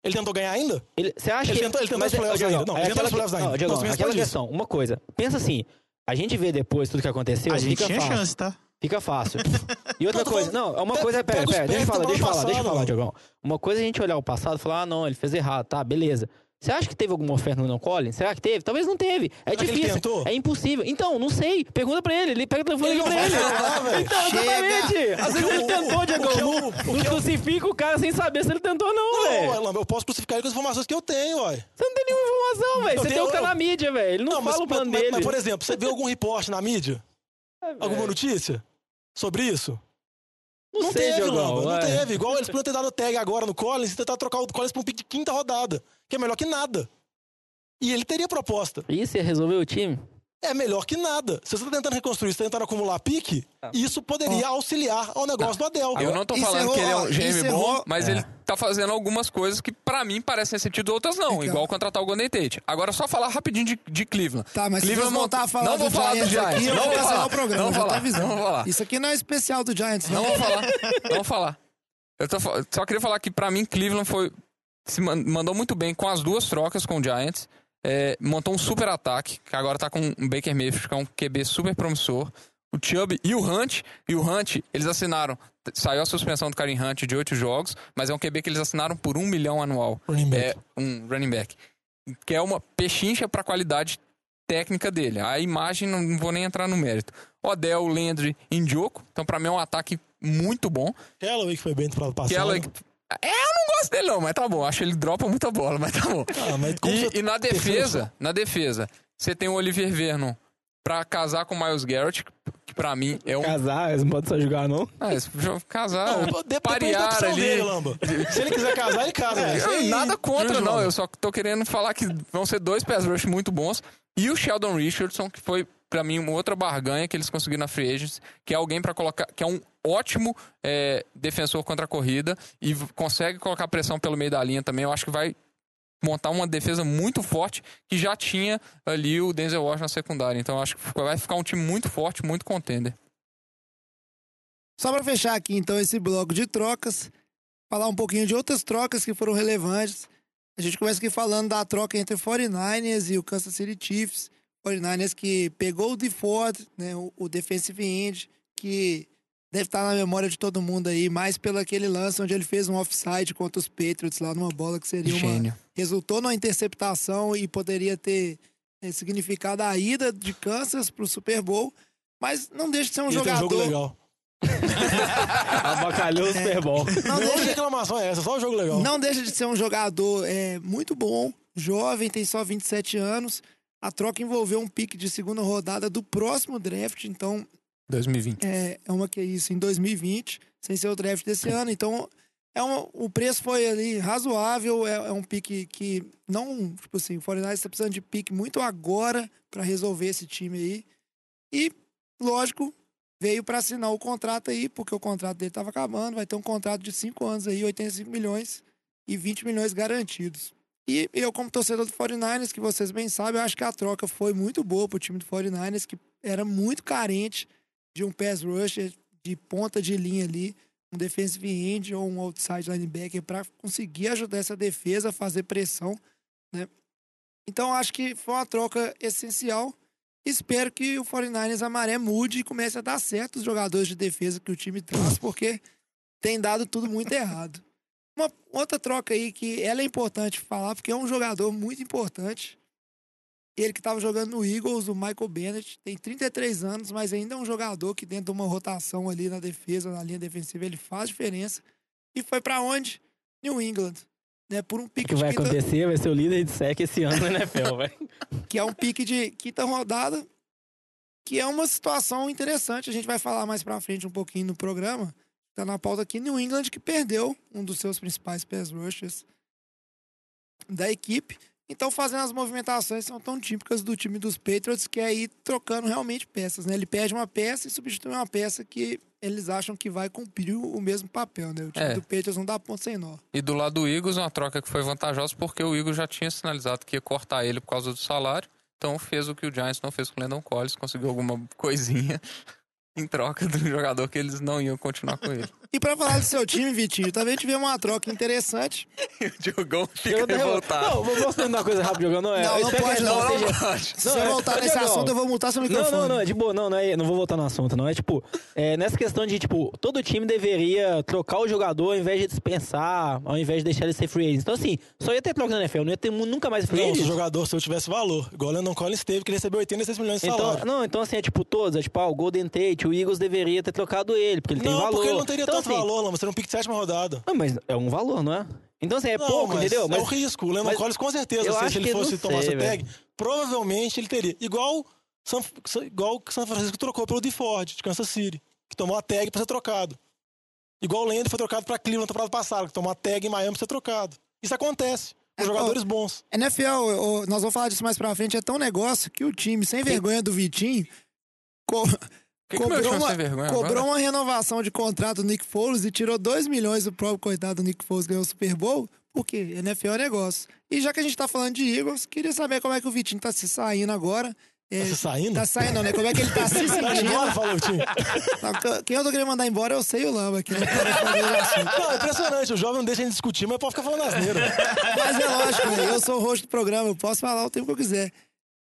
Ele tentou ganhar ainda? Você acha Ele que. tentou- ele tentou os playoffs Diogão, ainda. Não, é ele tentou aquela os playoffs ainda. Não, me aquela questão. Uma coisa. Pensa assim. A gente vê depois tudo que aconteceu. A gente fica tinha fácil. chance, tá? Fica fácil. E outra coisa, não, é uma coisa, pera, pera, deixa eu falar, deixa eu falar, deixa eu falar, Diogão. Uma coisa é a gente olhar o passado e falar, ah, não, ele fez errado, tá, beleza. Você acha que teve alguma oferta no Não Collins? Será que teve? Talvez não teve. É Será difícil. tentou? É impossível. Então, não sei. Pergunta pra ele. Ele pega o telefone e pra não ele. velho. Então, exatamente. Às vezes ele tentou, Diego. eu- Não, o não que eu- crucifica o cara sem saber se ele tentou, não, Não, velho. Elamba, eu posso crucificar ele com as informações que eu tenho, uai. Você não tem nenhuma informação, velho. Você tenho- tem o cara na mídia, velho. Ele não, mas, fala o plano mas- dele. mas, por exemplo, você viu algum reporte na mídia? É, Alguma notícia sobre isso? Não, sei, teve, Lamba, não teve. Igual eles podiam ter dado tag agora no Collins e tentar trocar o Collins pra um pick de quinta rodada, que é melhor que nada. E ele teria proposta. Isso ia resolver o time? É melhor que nada. Se você tá tentando reconstruir, você tá tentando acumular pique, isso poderia auxiliar ao negócio do Adel. Eu não tô falando encerrou, que ele é um GM encerrou. bom, mas ele tá fazendo algumas coisas que pra mim parecem sentido, outras não. Então. Igual contratar o Golden Tate. Agora só falar rapidinho de, de Cleveland. Tá, mas se Cleveland voltar a mont- falar não do vou falar do Giants Giants. aqui, eu não vou vou cancelar falar. o programa, Não vou falar. Não vou falar. Isso aqui não é especial do Giants, não. Não vou falar. Não vou falar. Eu tô só queria falar que pra mim Cleveland foi se man- mandou muito bem com as duas trocas com o Giants. É, montou um super ataque, que agora tá com o Baker Mayfield, que é um QB super promissor. O Chubb e o Hunt. E o Hunt, eles assinaram. Saiu a suspensão do Karen Hunt de oito jogos, mas é um QB que eles assinaram por um milhão anual. Running back. É um running back. Que é uma pechincha pra qualidade técnica dele. A imagem, não vou nem entrar no mérito. Odell, Landry, Indioco. Então, pra mim, é um ataque muito bom. Callaway que foi bem no temporada passada. É, eu não gosto dele, não, mas tá bom. Acho que ele dropa muita bola, mas tá bom. Ah, mas E, você- e na defesa, na defesa, você tem o Olivier Vernon pra casar com o Miles Garrett, que pra mim é um. Casar, eles não podem só jogar, não. Ah, esse jogo- casar, Não, de- da parear ali. dele, Lamba. Se ele quiser casar, ele casa. velho. Isso Eu- nada contra, não. Eu só tô querendo falar que vão ser dois pass rush muito bons. E o Sheldon Richardson, que foi, pra mim, uma outra barganha que eles conseguiram na Free Agents, que é alguém para colocar. que é um ótimo é, defensor contra a corrida e consegue colocar pressão pelo meio da linha também. Eu acho que vai montar uma defesa muito forte que já tinha ali o Denzel Washington na secundária. Então acho que vai ficar um time muito forte, muito contender. Só para fechar aqui, então, esse bloco de trocas, falar um pouquinho de outras trocas que foram relevantes. A gente começa aqui falando da troca entre o 49ers e o Kansas City Chiefs. 49ers que pegou o DeFord, né, o, o defensive end, que deve estar na memória de todo mundo aí, mais pelo aquele lance onde ele fez um offside contra os Patriots lá numa bola que seria uma, Gênio. resultou numa interceptação e poderia ter eh, significado a ida de Kansas para o Super Bowl, mas não deixa de ser um Ele tem um jogador. jogo legal. Abacalhou o Super Bowl. Não Não, deixa, reclamação é essa, só o jogo legal. não deixa de ser um jogador é, muito bom, jovem, tem só 27 anos. A troca envolveu um pique de segunda rodada do próximo draft, então 2020. é, é uma que é isso, em 2020, sem ser o draft desse ano. Então, é uma, o preço foi ali razoável, é, é um pique que não, tipo assim, o 49 está precisando de pique muito agora para resolver esse time aí. E, lógico, veio para assinar o contrato aí, porque o contrato dele estava acabando, vai ter um contrato de 5 anos aí, 85 milhões e 20 milhões garantidos. E eu, como torcedor do 49ers, que vocês bem sabem, eu acho que a troca foi muito boa pro time do 49ers, que era muito carente de um pass rusher de ponta de linha ali, um defensive end ou um outside linebacker para conseguir ajudar essa defesa a fazer pressão, né? Então acho que foi uma troca essencial. Espero que o 49ers a maré mude e comece a dar certo os jogadores de defesa que o time traz, porque tem dado tudo muito errado. Uma outra troca aí que ela é importante falar, porque é um jogador muito importante. Ele que estava jogando no Eagles, o Michael Bennett, tem 33 anos, mas ainda é um jogador que dentro de uma rotação ali na defesa, na linha defensiva, ele faz diferença. E foi para onde? New England. Né, por um O pique que de vai quinta, acontecer vai ser o líder de sec esse ano na NFL, velho. que é um pique de quinta rodada, que é uma situação interessante. A gente vai falar mais pra frente um pouquinho no programa. Tá na pauta aqui, New England, que perdeu um dos seus principais pass rushers da equipe. Então, fazendo as movimentações são tão típicas do time dos Patriots, que é ir trocando realmente peças, né? Ele perde uma peça e substitui uma peça que eles acham que vai cumprir o mesmo papel, né? O time É. do Patriots não dá ponto sem nó. E do lado do Eagles, uma troca que foi vantajosa porque o Eagles já tinha sinalizado que ia cortar ele por causa do salário. Então fez o que o Giants não fez com o Landon Collins, conseguiu alguma coisinha em troca do jogador que eles não iam continuar com ele. E pra falar do seu time, Vitinho, também tivemos uma troca interessante. o Diogão fica Eu revoltado. Não, vou perguntar uma coisa rápida, jogando. Não, é, Não, eu não pode, a não, não seja- pode. Se você é- voltar ô, nesse Diogão, assunto, eu vou multar seu Não, microfone. não, não, é de boa, não, não, é, não vou voltar no assunto, não. É tipo, é, nessa questão de, tipo, todo time deveria trocar o jogador ao invés de dispensar, ao invés de deixar ele ser free agent. Então, assim, só ia ter troca na NFL, não ia ter nunca mais free Não, se o agent. jogador, se eu tivesse valor, igual o Landon Collins teve, que ele recebeu 86 milhões de Então, salário. não, então assim, é tipo todos, é tipo, ah, o Golden Tate, o Eagles deveria ter trocado ele, porque ele tem Não, valor. porque ele não teria então, tanto assim, valor, não. Você um pick de sétima rodada. Não, mas é um valor, não é? Então, assim, é não, pouco, mas entendeu? É um risco. O Landon mas- Collins, com certeza, eu se, ele fosse não tomar sei, essa tag, provavelmente ele teria. Igual São, igual que São Francisco trocou pelo DeFord, de Kansas City, que tomou a tag pra ser trocado. Igual o Landry foi trocado pra Cleveland na temporada passada, que tomou a tag em Miami pra ser trocado. Isso acontece. Com É, jogadores bons. NFL, nós vamos falar disso mais pra frente, é tão negócio que o time, sem vergonha do Vitinho, que que cobrou, time uma, vergonha cobrou uma renovação de contrato do Nick Foles e tirou 2 milhões do próprio coitado do Nick Foles ganhou o Super Bowl. Por quê? NFL é negócio. E já que a gente tá falando de Eagles, queria saber como é que o Vitinho tá se saindo agora. É, Tá se saindo? Tá saindo, né? Como é que ele tá se Vai sentindo? embora, falou, que- Quem eu tô querendo mandar embora eu sei o Lamba, que o assunto. Não, é impressionante. O jovem não deixa a gente discutir, mas pode ficar falando asneira. Mas é lógico, né? eu sou o host do programa, eu posso falar o tempo que eu quiser.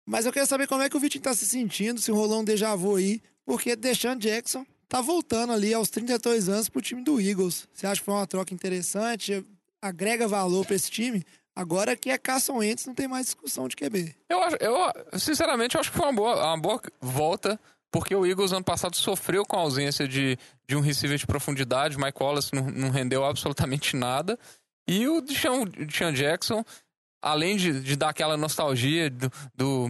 Mas eu quero saber como é que o Vitinho tá se sentindo, se rolou um déjà vu aí, porque Deshaun Jackson tá voltando ali aos 32 anos pro time do Eagles. Você acha que foi uma troca interessante? Agrega valor pra esse time? Agora que é Carson Wentz, não tem mais discussão de QB. Eu, eu, sinceramente, eu acho que foi uma boa, uma boa volta, porque o Eagles ano passado sofreu com a ausência de, de um receiver de profundidade. Mike Wallace não, não rendeu absolutamente nada. E o Deshaun, Jackson, além de, de dar aquela nostalgia do, do,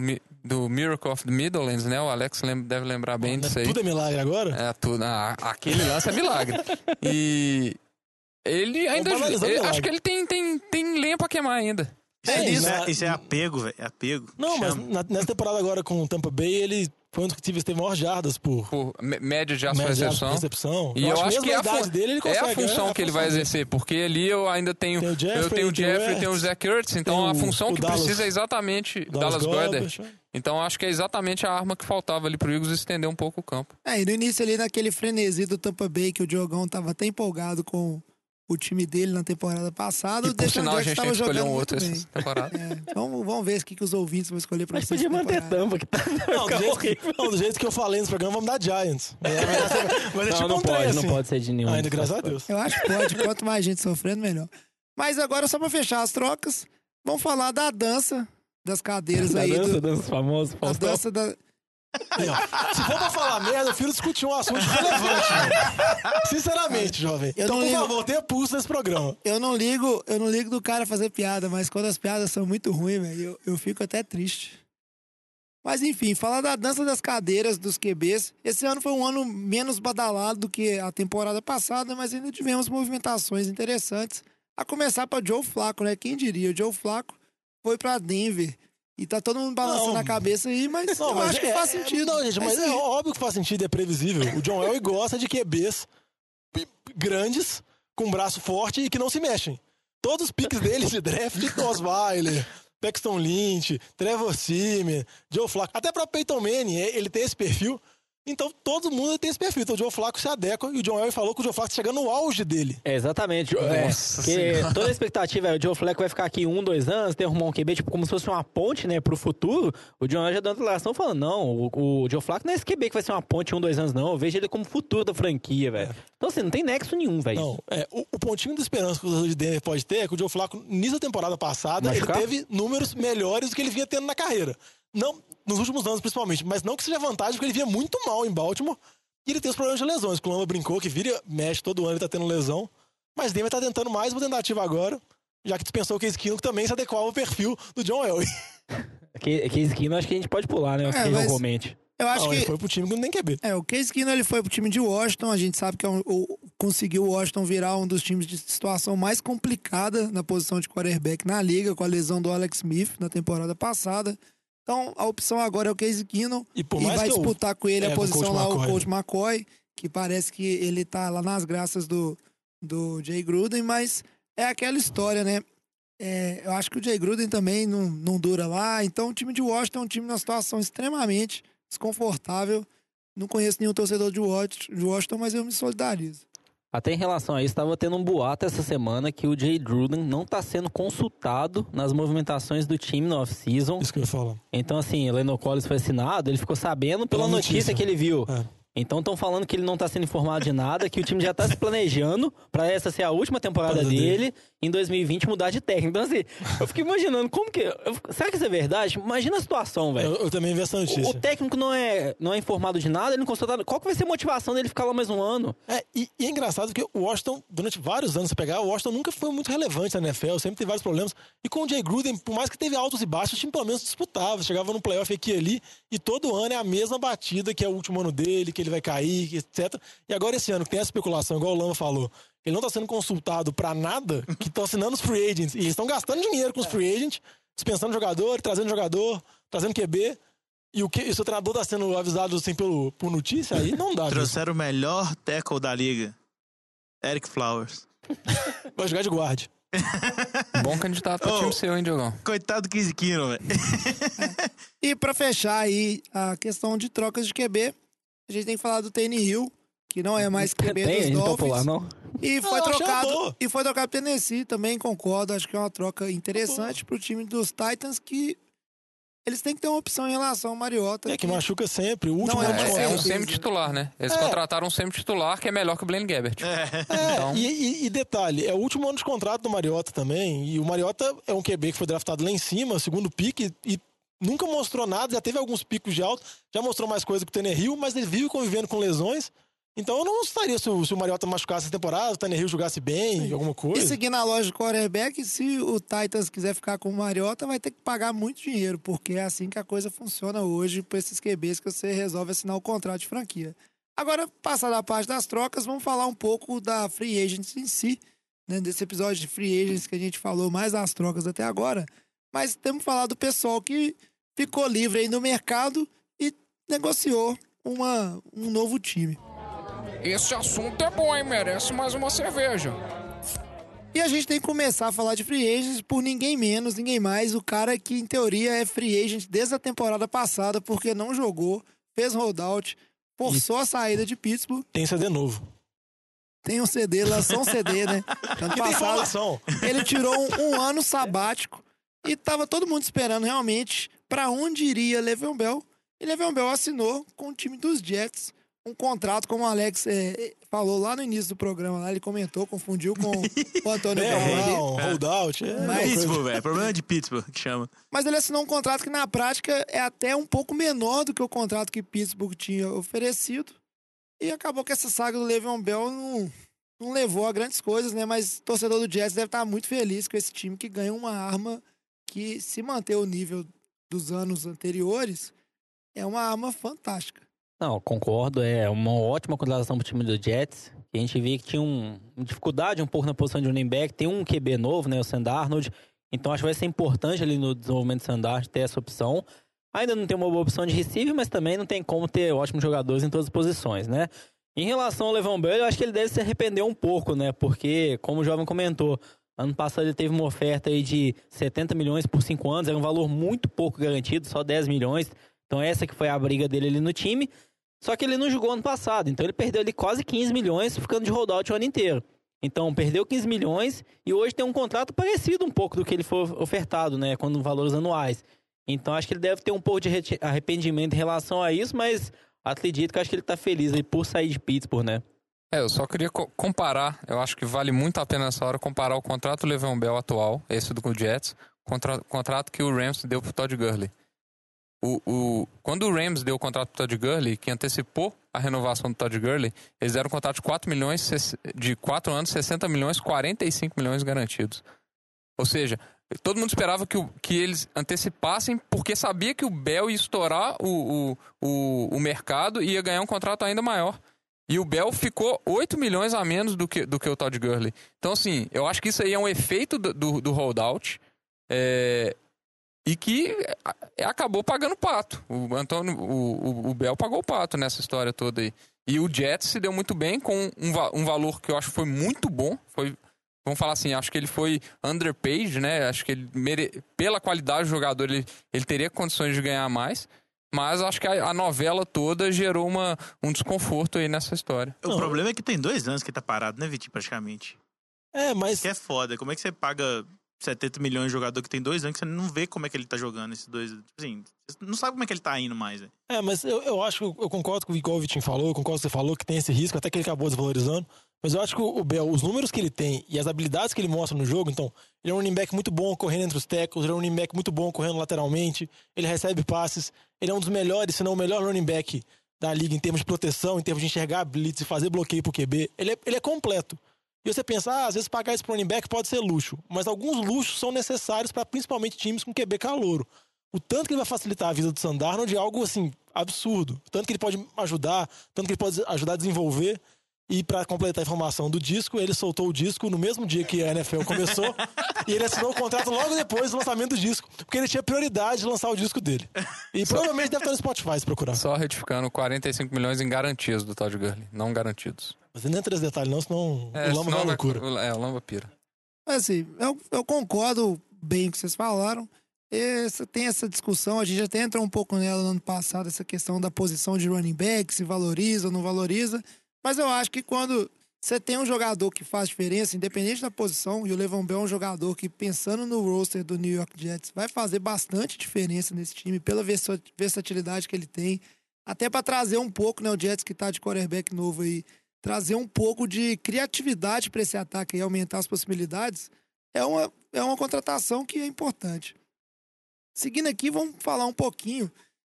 do Miracle of the Middlelands, né? O Alex deve lembrar bem disso aí. Tudo é milagre agora? É, tudo. ah, aquele lance é milagre. E ele ainda. ele- acho que ele tem, tem, tem lenha pra queimar ainda. É isso, isso. é, isso é apego, velho. É apego. Não, mas Chama. na- nessa temporada agora com o Tampa Bay, ele foi um dos que teve maior jardas por Por mé- média de de recepção. recepção. E eu, acho, mesmo que é a fun- dele, ele é a função é a que ele vai exercer, porque ali eu ainda tenho. Tem o Jeffrey, eu tenho o Jeffrey, tenho o Zach Ertz, então a função o que Dallas- precisa é exatamente o Dallas, Goddard. Goddard. Então acho que é exatamente a arma que faltava ali pro Eagles estender um pouco o campo. É, e no início ali, naquele frenesi do Tampa Bay, que o Diogão tava até empolgado com o time dele na temporada passada, E o por sinal a gente tem que escolher jogando um outro essa temporada. É, vamos, vamos ver o que, que os ouvintes vão escolher pra Mas vocês. podia essa manter tampa, que tá. Não, do jeito, que, não, do jeito que eu falei nesse programa, vamos dar Giants. É, Mas é, é Não, tipo não um trem, pode, assim. não pode ser de nenhum. Ainda, graças a Deus. Eu acho que pode. Quanto mais gente sofrendo, melhor. Mas agora, só pra fechar as trocas, vamos falar da dança das cadeiras Da aí. dança, do- dança famosa, a dança da. Aí. Se for pra falar merda, eu prefiro discutir um assunto relevante. mano. Sinceramente, jovem. Eu então, não por ligo- favor, tenha pulso nesse programa. Eu não ligo, eu não ligo do cara fazer piada, mas quando as piadas são muito ruins, velho, eu, eu fico até triste. Mas enfim, falar da dança das cadeiras dos QBs. Esse ano foi um ano menos badalado do que a temporada passada, mas ainda tivemos movimentações interessantes. A começar para Joe Flaco, né? Quem diria? O Joe Flaco foi para Denver. E tá todo mundo balançando Não. a cabeça aí, mas Não, eu mas acho que é- faz é- sentido. Não, gente, mas isso é aí. óbvio que faz sentido, é previsível. O John Elway gosta de QBs grandes, com braço forte e que não se mexem. Todos os piques dele de draft, Osweiler, Paxton Lynch, Trevor Simeon, Joe Flacco, até para Peyton Manning, é- ele tem esse perfil. Então todo mundo tem esse perfil. Então o Joe Flacco se adequa e o John Elway falou que o Joe Flacco tá chegando no auge dele. É, exatamente. É, Nossa porque Senhora. toda a expectativa é o Joe Flacco vai ficar aqui um, dois anos, ter um QB, tipo, como se fosse uma ponte, né, pro futuro. O John Elway já uma declaração falando, não, o, o Joe Flacco não é esse QB que vai ser uma ponte um, dois anos, não. Eu vejo ele como futuro da franquia, velho. Então, assim, não tem nexo nenhum, velho. Não, é, o, o pontinho de esperança que o torcedor de Denver pode ter é que o Joe Flacco, nisso da temporada passada, Machucar? ele teve números melhores do que ele vinha tendo na carreira. Não, nos últimos anos, principalmente, mas não que seja vantagem, porque ele vinha muito mal em Baltimore e ele tem os problemas de lesões. O brincou que vira, mexe todo ano, ele tá tendo lesão. Mas Denver tá tentando mais uma tentativa agora, já que dispensou o Case que também se adequava ao perfil do John Elway. Que, que esquina acho que a gente pode pular, né? É, mas- não comente. Eu acho Não, que ele foi pro time que não tem QB. É, o Case Keenum ele foi pro time de Washington. A gente sabe que é um- o- conseguiu o Washington virar um dos times de situação mais complicada na posição de quarterback na liga, com a lesão do Alex Smith na temporada passada. Então, a opção agora é o Case Keenum E por e mais vai que eu- disputar com ele É, a o posição lá, McCoy. o Coach McCoy, que parece que ele tá lá nas graças do, do Jay Gruden, mas é aquela história, né? É, eu acho que o Jay Gruden também não, não dura lá. Então, o time de Washington é um time numa situação extremamente desconfortável. Não conheço nenhum torcedor de Washington, mas eu me solidarizo. Até em relação a isso, estava tendo um boato essa semana que o Jay Gruden não está sendo consultado nas movimentações do time no off-season. Isso que eu falar. Então, assim, o Leno Collins foi assinado, ele ficou sabendo pela, Pela notícia. notícia. que ele viu. É. Então estão falando que ele não está sendo informado de nada, que o time já está se planejando para essa ser a última temporada Temporada dele, em 2020 mudar de técnico. Então, assim, eu fico imaginando como que. eu será que isso é verdade? Imagina a situação, velho. Eu, eu também vi essa O, notícia. o técnico não é, não é informado de nada, ele não consulta. Qual que vai ser a motivação dele ficar lá mais um ano? É, e, e é engraçado que o Washington, durante vários anos, se pegar, o Washington nunca foi muito relevante na NFL, sempre teve vários problemas. E com o Jay Gruden, por mais que teve altos e baixos, o time pelo menos disputava, chegava no playoff aqui e ali, e todo ano é a mesma batida, que é o último ano dele, que ele vai cair, etc. E agora esse ano, que tem essa especulação, igual o Lama falou, ele não tá sendo consultado pra nada, que estão assinando os free agents, e eles estão gastando dinheiro com os free agents, dispensando jogador, trazendo jogador, trazendo QB. E o, que, e o seu treinador tá sendo avisado assim pelo, por notícia, aí não dá. Trouxeram o melhor tackle da liga. Eric Flowers. Vai jogar de guarde. Bom candidato pra Oh. time seu, hein, Diogão? Coitado do Kizikino, velho. E pra fechar aí a questão de trocas de QB, a gente tem que falar do Tane Hill, que não é mais QB Tem, dos Dolphins. popular, não? E foi achei trocado e foi trocado pro Tennessee, também concordo, acho que é uma troca interessante pro time dos Titans que eles têm que ter uma opção em relação ao Mariota. É que machuca sempre. O último Não, ano de é- É, é um semi-titular, né? Eles É. contrataram um semi-titular que é melhor que o Blaine Gabbert. É, Então- e, e- e detalhe, é o último ano de contrato do Mariota também. E o Mariota é um QB que foi draftado lá em cima, segundo pique, e nunca mostrou nada, já teve alguns picos de alto, já mostrou mais coisa que o Tannehill, mas ele vive convivendo com lesões. Então eu não gostaria se o, se o Mariota machucasse essa temporada, o Tannehill jogasse bem, alguma E coisa. seguindo a loja do quarterback, se o Titans quiser ficar com o Mariota, vai ter que pagar muito dinheiro, porque é assim que a coisa funciona hoje para esses QBs que você resolve assinar o contrato de franquia. Agora, passada a parte das trocas, vamos falar um pouco da Free Agents em si, né? Desse episódio de Free Agents que a gente falou mais das trocas até agora. Mas temos que falar do pessoal que ficou livre aí no mercado e negociou uma, um novo time. Esse assunto é bom, hein? Merece mais uma cerveja. E a gente tem que começar a falar de free agents por ninguém menos, ninguém mais, o cara que em teoria é free agent desde a temporada passada porque não jogou, fez holdout, forçou a saída de Pittsburgh, Tem CD novo. tem um CD, lançou um CD, né? Ano E tem passado, informação. ele tirou um, um ano sabático e tava todo mundo esperando realmente pra onde iria Le'Veon Bell. E Le'Veon Bell assinou com o time dos Jets um contrato, como o Alex eh, falou lá no início do programa, lá ele comentou, confundiu com o Antônio É, Brown não, holdout. É, Mas-. Pittsburgh, velho. Problema de Pittsburgh, que chama. Mas ele assinou um contrato que, na prática, é até um pouco menor do que o contrato que Pittsburgh tinha oferecido. E acabou que essa saga do Le'Veon Bell não, não levou a grandes coisas, né? Mas o torcedor do Jets deve estar muito feliz com esse time que ganha uma arma que, se manter o nível dos anos anteriores, é uma arma fantástica. Não, concordo. É uma ótima contratação pro time do Jets. A gente via que tinha um, uma dificuldade um pouco na posição de running back. Tem um QB novo, né? O Sam Darnold. Então acho que vai ser importante ali no desenvolvimento do Sam Darnold ter essa opção. Ainda não tem uma boa opção de receiver, mas também não tem como ter ótimos jogadores em todas as posições, né? Em relação ao Levan Bell, eu acho que ele deve se arrepender um pouco, né? Porque, como o jovem comentou, ano passado ele teve uma oferta aí de 70 milhões por 5 anos, era um valor muito pouco garantido, só 10 milhões. Então essa que foi a briga dele ali no time. Só que ele não jogou ano passado, então ele perdeu ali quase 15 milhões ficando de holdout o ano inteiro. Então perdeu 15 milhões e hoje tem um contrato parecido um pouco do que ele foi ofertado, né? Quando valores anuais. Então acho que ele deve ter um pouco de arrependimento em relação a isso, mas acredito que acho que ele tá feliz aí por sair de Pittsburgh, né? É, eu só queria co- comparar, eu acho que vale muito a pena nessa hora comparar o contrato do Le'Veon Bell atual, esse do Jets, contra o contrato que o Rams deu pro Todd Gurley. O, o, quando o Rams deu o contrato pro Todd Gurley, que antecipou a renovação do Todd Gurley, eles deram um contrato de 4 milhões, de 4 anos, 60 milhões, 45 milhões garantidos. Ou seja, todo mundo esperava que, o- que eles antecipassem, porque sabia que o Bell ia estourar o, o, o, o mercado e ia ganhar um contrato ainda maior. E o Bell ficou 8 milhões a menos do que, do que o Todd Gurley. Então, assim, eu acho que isso aí é um efeito do, do, do holdout. é, e que acabou pagando pato. O Antônio, o, o, o Bell pagou o pato nessa história toda aí. E o Jets se deu muito bem com um, um valor que eu acho que foi muito bom. Foi, vamos falar assim, acho que ele foi underpaid, né? Acho que ele mere... pela qualidade do jogador ele, ele teria condições de ganhar mais. Mas acho que a, a novela toda gerou uma, um desconforto aí nessa história. O Não. problema é que tem dois anos que tá parado, né, Vitinho, praticamente. É, mas Que é foda. Como é que você paga 70 milhões de jogador que tem dois anos que você não vê como é que ele tá jogando esses dois. Assim, você não sabe como é que ele tá indo mais, velho. É, mas eu, eu acho que eu, concordo com o igual o Vitinho falou, eu concordo com o que você falou, que tem esse risco, até que ele acabou desvalorizando. Mas eu acho que o, o Bell, os números que ele tem e as habilidades que ele mostra no jogo, então, ele é um running back muito bom correndo entre os tackles, ele é um running back muito bom correndo lateralmente, ele recebe passes, ele é um dos melhores, se não o melhor running back da liga em termos de proteção, em termos de enxergar blitz e fazer bloqueio pro QB. Ele é, ele é completo. E você pensa, ah, às vezes pagar esse running back pode ser luxo, mas alguns luxos são necessários para principalmente times com QB calouro. O tanto que ele vai facilitar a vida do Sandarnold é algo assim absurdo. O tanto que ele pode ajudar, tanto que ele pode ajudar a desenvolver. E para completar a informação do disco, ele soltou o disco no mesmo dia que a NFL começou e ele assinou o contrato logo depois do lançamento do disco, porque ele tinha prioridade de lançar o disco dele. E provavelmente deve estar no Spotify se procurar. Só retificando, 45 milhões em garantias do Todd Gurley, não garantidos. Mas nem entra nesse detalhe não, senão É, o Lama vai à senão loucura. É, o Lamba pira. Mas assim, eu, eu concordo bem com o que vocês falaram. Essa, tem essa discussão, a gente até entrou um pouco nela no ano passado, essa questão da posição de running back, se valoriza ou não valoriza. Mas eu acho que quando você tem um jogador que faz diferença, independente da posição, e o Levan Bell é um jogador que, pensando no roster do New York Jets, vai fazer bastante diferença nesse time, pela versa- versatilidade que ele tem. Até para trazer um pouco, né, o Jets que tá de quarterback novo aí, trazer um pouco de criatividade para esse ataque e aumentar as possibilidades, é uma, é uma contratação que é importante. Seguindo aqui, vamos falar um pouquinho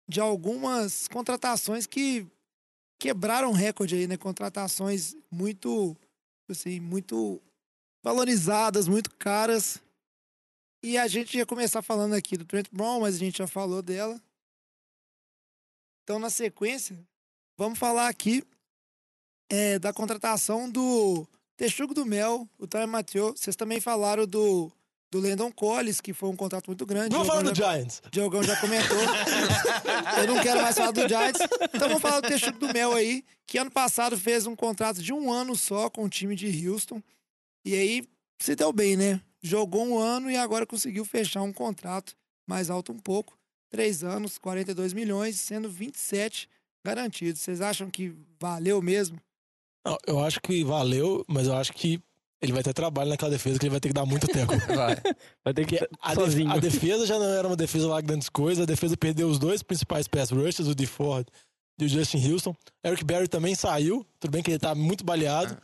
de algumas contratações que quebraram recorde aí, né? Contratações muito, assim, muito valorizadas, muito caras. E a gente ia começar falando aqui do Trent Brown, mas a gente já falou dela. Então, na sequência, vamos falar aqui é, da contratação do Texugo do Mel, o Tyler Mathieu. Vocês também falaram do, do Landon Collins, que foi um contrato muito grande. Vamos falar do já- Giants. Diogão já comentou. Eu não quero mais falar do Giants. Então vamos falar do Texugo do Mel aí, que ano passado fez um contrato de um ano só com o time de Houston. E aí se deu bem, né? Jogou um ano e agora conseguiu fechar um contrato mais alto um pouco. Três anos, 42 milhões, sendo 27 garantidos. Vocês acham que valeu mesmo? Não, eu acho que valeu, mas eu acho que ele vai ter trabalho naquela defesa, que ele vai ter que dar muito tempo. Vai. Vai ter que a, def- sozinho. a defesa já não era uma defesa lá grandes coisas. A defesa perdeu os dois principais pass rushers, o DeFord e o Justin Houston. Eric Berry também saiu. Tudo bem que ele tá muito baleado.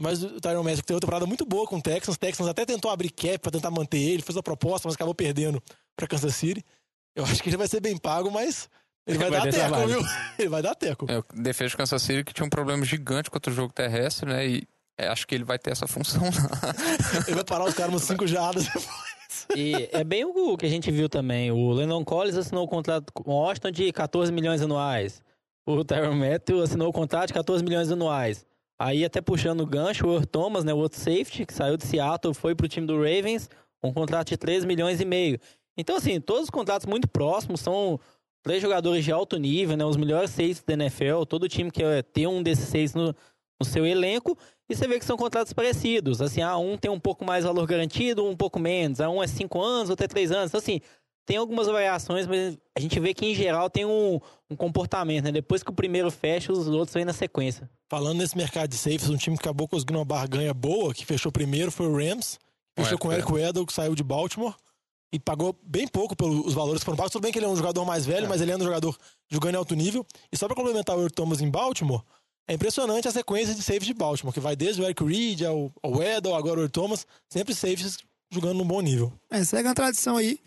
Mas o Tyron Matthew teve outra parada muito boa com o Texans. O Texans até tentou abrir cap pra tentar manter ele, fez a proposta, mas acabou perdendo pra Kansas City. Eu acho que ele vai ser bem pago, mas ele vai, Vai dar ter teco, trabalho. viu? Ele vai dar teco. É, o defesa de Kansas City que tinha um problema gigante contra o jogo terrestre, né? E é, acho que ele vai ter essa função lá. Ele vai parar os caras umas cinco jardas. E é bem o que a gente viu também. O Lennon Collins assinou o contrato com o Washington de 14 milhões anuais. O Tyron Matthew assinou o contrato de 14 milhões anuais. Aí até puxando o gancho, o Earl Thomas, né, o outro safety, que saiu de Seattle, foi pro time do Ravens, um contrato de 3 milhões e meio. Então, assim, todos os contratos muito próximos, são três jogadores de alto nível, né, os melhores seis da NFL, todo time quer ter um desses seis no, no seu elenco, e você vê que são contratos parecidos. Assim, ah, um tem um pouco mais valor garantido, um pouco menos. Ah, um é cinco anos, outro é três anos. Então, assim, tem algumas variações, mas a gente vê que, em geral, tem um, um comportamento, né? Depois que o primeiro fecha, os outros vêm na sequência. Falando nesse mercado de safes, um time que acabou conseguindo uma barganha boa, que fechou primeiro, foi o Rams. Fechou Eric com o Eric Weddle, que saiu de Baltimore. E pagou bem pouco pelos valores que foram pagos. Tudo bem que ele é um jogador mais velho, mas ele é um jogador jogando em alto nível. E só pra complementar o Earl Thomas em Baltimore, é impressionante a sequência de safes de Baltimore, que vai desde o Eric Reed ao, ao Weddle, agora o Thomas, sempre safes jogando num bom nível. É, segue uma tradição aí.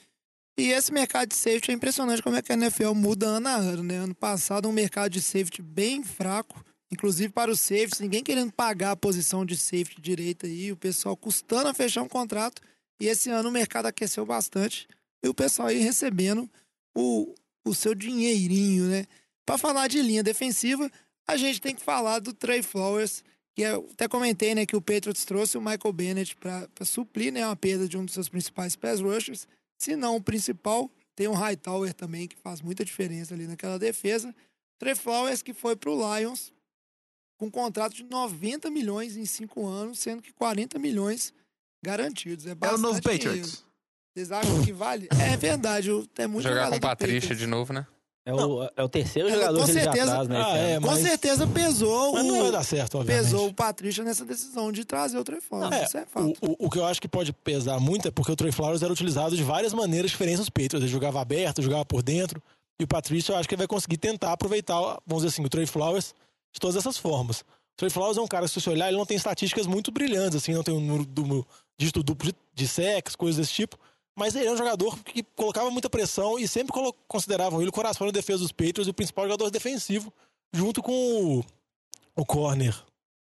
E esse mercado de safety é impressionante como é que a NFL muda ano a ano, né? Ano passado um mercado de safety bem fraco, inclusive para os safeties, ninguém querendo pagar a posição de safety direita aí, o pessoal custando a fechar um contrato. E esse ano o mercado aqueceu bastante e o pessoal aí recebendo o, o seu dinheirinho, né? Para falar de linha defensiva, a gente tem que falar do Trey Flowers, que eu até comentei, né, que o Patriots trouxe o Michael Bennett para suprir, né, uma perda de um dos seus principais pass rushers. Se não o principal, tem um Hightower também que faz muita diferença ali naquela defesa. Trey Flowers que foi pro Lions com um contrato de 90 milhões em cinco anos, sendo que 40 milhões garantidos. É, É o bastante novo dinheiro. Patriots. Vocês acham que vale? É verdade, o- é muito Jogar com do Patrícia de novo, né? É o, é o terceiro É, jogador com que ele já certeza- traz, né? Ah, é. Com mas- certeza pesou Mas não o, vai dar certo, obviamente. pesou o Patrícia nessa decisão de trazer o Trey Flowers. É, Isso é fato. o, o, o que eu acho que pode pesar muito é porque o Trey Flowers era utilizado de várias maneiras diferentes nos Patriots. Ele jogava aberto, jogava por dentro. E o Patrício, eu acho que ele vai conseguir tentar aproveitar, vamos dizer assim, o Trey Flowers de todas essas formas. O Trey Flowers é um cara, se você olhar, ele não tem estatísticas muito brilhantes, assim, não tem um número duplo- dígito duplo de, de sacks, coisas desse tipo. Mas ele é um jogador que colocava muita pressão e sempre consideravam ele o coração da defesa dos Patriots e o principal jogador defensivo, junto com o, o corner.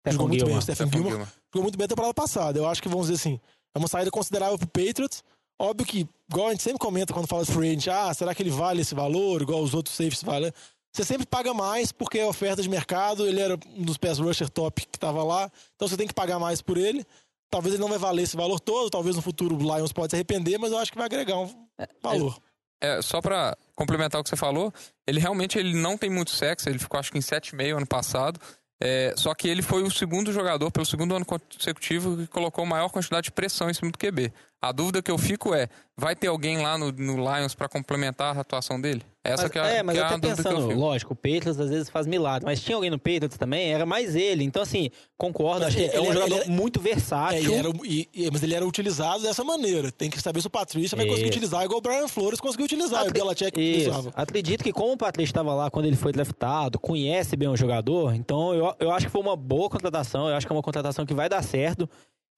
Jogou muito bem, o Stephen Stephon Gilmore jogou muito bem a temporada passada. Eu acho que, vamos dizer assim, é uma saída considerável pro Patriots. Óbvio que, igual a gente sempre comenta quando fala de free agent, ah, será que ele vale esse valor, igual os outros safes valem? Você sempre paga mais porque é oferta de mercado, ele era um dos pass rusher top que tava lá, então você tem que pagar mais por ele. Talvez ele não vai valer esse valor todo, talvez no futuro o Lions pode se arrepender, mas eu acho que vai agregar um valor. É, só pra complementar o que você falou, ele realmente ele não tem muito sexo, ele ficou acho que em 7,5 ano passado. É, só que ele foi o segundo jogador, pelo segundo ano consecutivo, que colocou maior quantidade de pressão em cima do QB. A dúvida que eu fico é: vai ter alguém lá no, no Lions pra complementar a atuação dele? Essa Mas, que é, é, mas que eu é a tô dúvida que eu pensando, lógico, o Patriots às vezes faz milagre, mas tinha alguém no Patriots também, era mais ele. Então, assim, concordo, Mas acho que é um ele- jogador ele- muito É, versátil. ele era, e- e- mas ele era utilizado dessa maneira. Tem que saber se o Patrícia vai conseguir utilizar igual o Brian Flores conseguiu utilizar, e o Belichick usava. Acredito que como o Patrício estava lá quando ele foi draftado, conhece bem o jogador, então eu, eu acho que foi uma boa contratação, eu acho que é uma contratação que vai dar certo.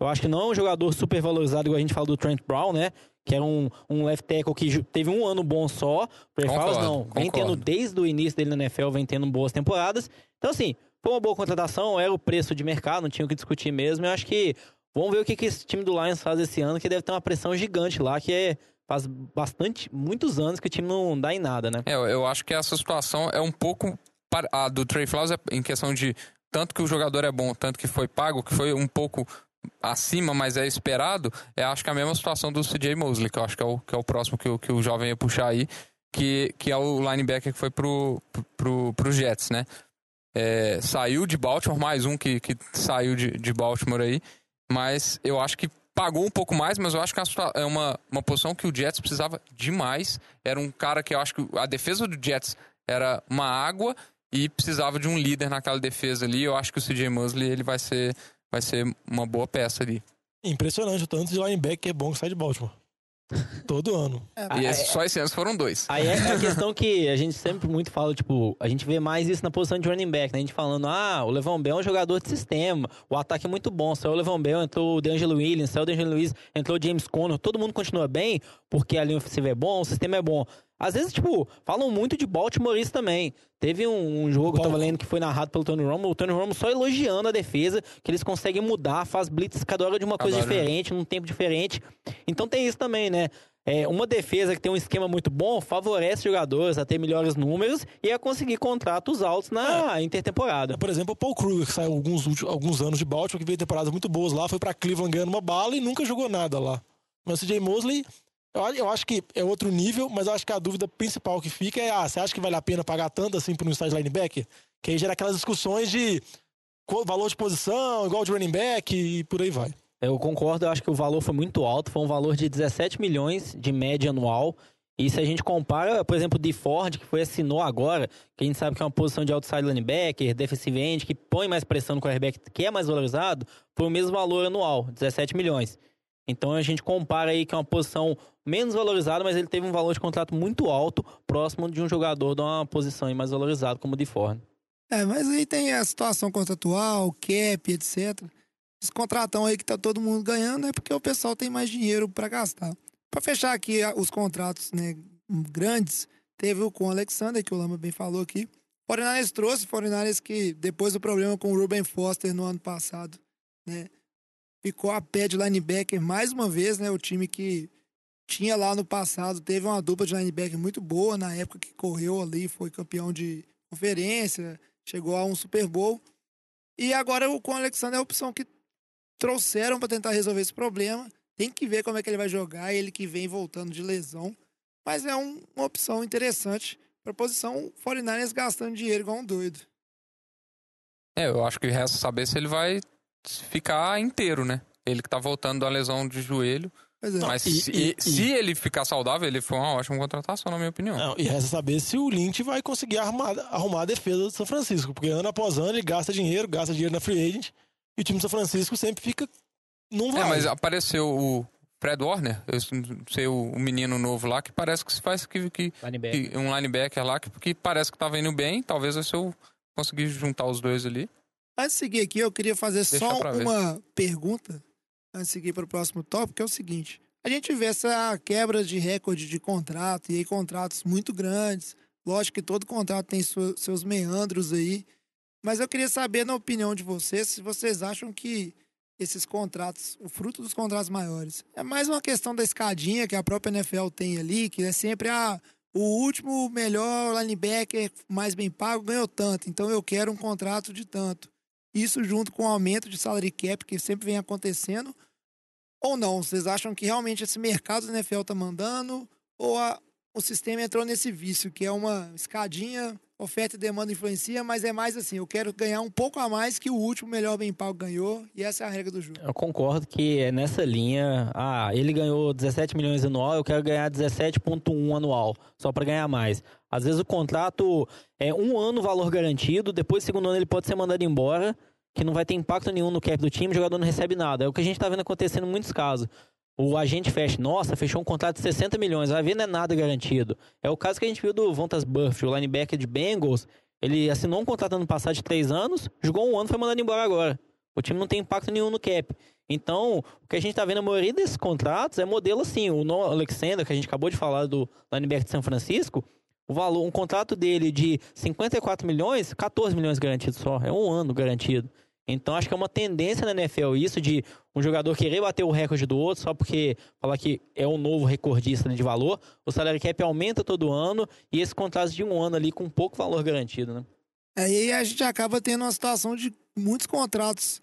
Eu acho que não é um jogador super valorizado, igual a gente fala do Trent Brown, né? Que era um, um left tackle que teve um ano bom só. O Flowers não. Vem concordo. tendo desde o início dele na NFL, vem tendo boas temporadas. Então, assim, foi uma boa contratação, era o preço de mercado, não tinha o que discutir mesmo. Eu acho que vamos ver o que, que esse time do Lions faz esse ano, que deve ter uma pressão gigante lá, que é. Faz bastante, muitos anos que o time não dá em nada, né? É, eu- acho que essa situação é um pouco. A do Trey Flowers é em questão de tanto que o jogador é bom, tanto que foi pago, que foi um pouco acima, mas é esperado. É acho que é a mesma situação do CJ Mosley, que eu acho que é o, que é o próximo que, o- que o jovem ia puxar aí, que, que é o linebacker que foi pro, pro, pro Jets, né? É, saiu de Baltimore, mais um que, que saiu de, de Baltimore aí, mas eu acho que pagou um pouco mais, mas eu acho que é uma, uma posição que o Jets precisava demais. Era um cara que eu acho que a defesa do Jets era uma água e precisava de um líder naquela defesa ali. Eu acho que o CJ Mosley ele vai ser, vai ser uma boa peça ali. Impressionante o tanto de linebacker que é bom que sai de Baltimore. Todo ano. E esse- só esse ano foram dois. Aí é a questão que a gente sempre muito fala, tipo, a gente vê mais isso na posição de running back, né? A gente falando, ah, o Levon Bell é um jogador de sistema, o ataque é muito bom, saiu o Levon Bell, entrou o DeAngelo Williams, saiu o DeAngelo Williams, entrou o James Conner, todo mundo continua bem, porque a linha ofensiva é bom, o sistema é bom. Às vezes, tipo, falam muito de Baltimore isso também. Teve um, um jogo que eu tava lendo que foi narrado pelo Tony Romo, o Tony Romo só elogiando a defesa, que eles conseguem mudar, faz blitz cada hora de uma coisa Cada hora, né? diferente, num tempo diferente. Então tem isso também, né? É, uma defesa que tem um esquema muito bom favorece jogadores a ter melhores números e a conseguir contratos altos na intertemporada. Por exemplo, o Paul Kruger, que saiu alguns, alguns anos de Baltimore, que veio temporadas muito boas lá, foi pra Cleveland ganhando uma bala e nunca jogou nada lá. Mas o CJ Mosley, eu, acho que é outro nível, mas eu acho que a dúvida principal que fica é: ah, você acha que vale a pena pagar tanto assim por um estágio linebacker? Que aí gera aquelas discussões de valor de posição, igual de running back e por aí vai. Eu concordo, eu acho que o valor foi muito alto, foi um valor de 17 milhões de média anual. E se a gente compara, por exemplo, o de Ford, que foi assinou agora, que a gente sabe que é uma posição de outside linebacker, defensive end, que põe mais pressão no quarterback, que é mais valorizado, foi o mesmo valor anual, 17 milhões. Então a gente compara aí que é uma posição menos valorizada, mas ele teve um valor de contrato muito alto, próximo de um jogador de uma posição mais valorizada, como o de Ford. É, mas aí tem a situação contratual, cap, etc. Esse contratão aí que tá todo mundo ganhando é porque o pessoal tem mais dinheiro pra gastar. Pra fechar aqui a- os contratos né, grandes, teve o com o Alexander, que o Lama bem falou aqui. Foreigners trouxe, Foreigners que depois do problema com o Ruben Foster no ano passado, né, ficou a pé de linebacker mais uma vez, né, o time que tinha lá no passado, teve uma dupla de linebacker muito boa na época que correu ali, foi campeão de conferência, chegou a um Super Bowl. E agora o com o Alexander é a opção que trouxeram para tentar resolver esse problema. Tem que ver como é que ele vai jogar, ele que vem voltando de lesão. Mas é um- uma opção interessante para posição 49ers gastando dinheiro igual um doido. É, eu acho que resta saber se ele vai ficar inteiro, né? Ele que tá voltando da lesão de joelho. Pois é. Mas e- se, e- se ele ficar saudável, ele foi uma ótima contratação, na minha opinião. Não, e resta saber se o Lynch vai conseguir arrumar, arrumar a defesa do São Francisco. Porque ano após ano ele gasta dinheiro, gasta dinheiro na free agent. E o time do São Francisco sempre fica. Não vai. É, mas apareceu o Fred Warner, eu sei o, menino novo lá, que parece que se faz que, que, Linebacker. que- um linebacker lá, que, que parece que tava indo bem. Talvez se eu conseguir juntar os dois ali. Antes de seguir aqui, eu queria fazer Deixa só pra ver. uma pergunta, antes de seguir para o próximo tópico, que é o seguinte. A gente vê essa quebra de recorde de contrato, e aí contratos muito grandes. Lógico que todo contrato tem sua- seus meandros aí. Mas eu queria saber, na opinião de vocês, se vocês acham que esses contratos, o fruto dos contratos maiores, é mais uma questão da escadinha que a própria NFL tem ali, que é sempre a, o último melhor linebacker mais bem pago ganhou tanto, então eu quero um contrato de tanto. Isso junto com o aumento de salary cap que sempre vem acontecendo. Ou não? Vocês acham que realmente esse mercado da NFL tá mandando? Ou a- o sistema entrou nesse vício, que é uma escadinha, oferta e demanda influencia, mas é mais assim, eu quero ganhar um pouco a mais que o último melhor bem pago ganhou, e essa é a regra do jogo. Eu concordo que é nessa linha. Ah, ele ganhou 17 milhões anual, eu quero ganhar 17,1 anual, só para ganhar mais. Às vezes o contrato é um ano valor garantido, depois do segundo ano ele pode ser mandado embora, que não vai ter impacto nenhum no cap do time, o jogador não recebe nada. É o que a gente tá vendo acontecendo em muitos casos. O agente fecha, nossa, fechou um contrato de 60 milhões, vai ver, não é nada garantido. É o caso que a gente viu do Vontas Buff, o linebacker de Bengals. Ele assinou um contrato ano passado de três anos, jogou um ano e foi mandado embora agora. O time não tem impacto nenhum no cap. Então, o que a gente tá vendo, a maioria desses contratos é modelo assim. O Noah Alexander, que a gente acabou de falar do linebacker de São Francisco, o valor, um contrato dele de 54 milhões, 14 milhões garantido só. É um ano garantido. Então, acho que é uma tendência na NFL isso de um jogador querer bater o recorde do outro só porque falar que é um novo recordista de valor. O salary cap aumenta todo ano e esse contrato de um ano ali com pouco valor garantido, né? Aí a gente acaba tendo uma situação de muitos contratos,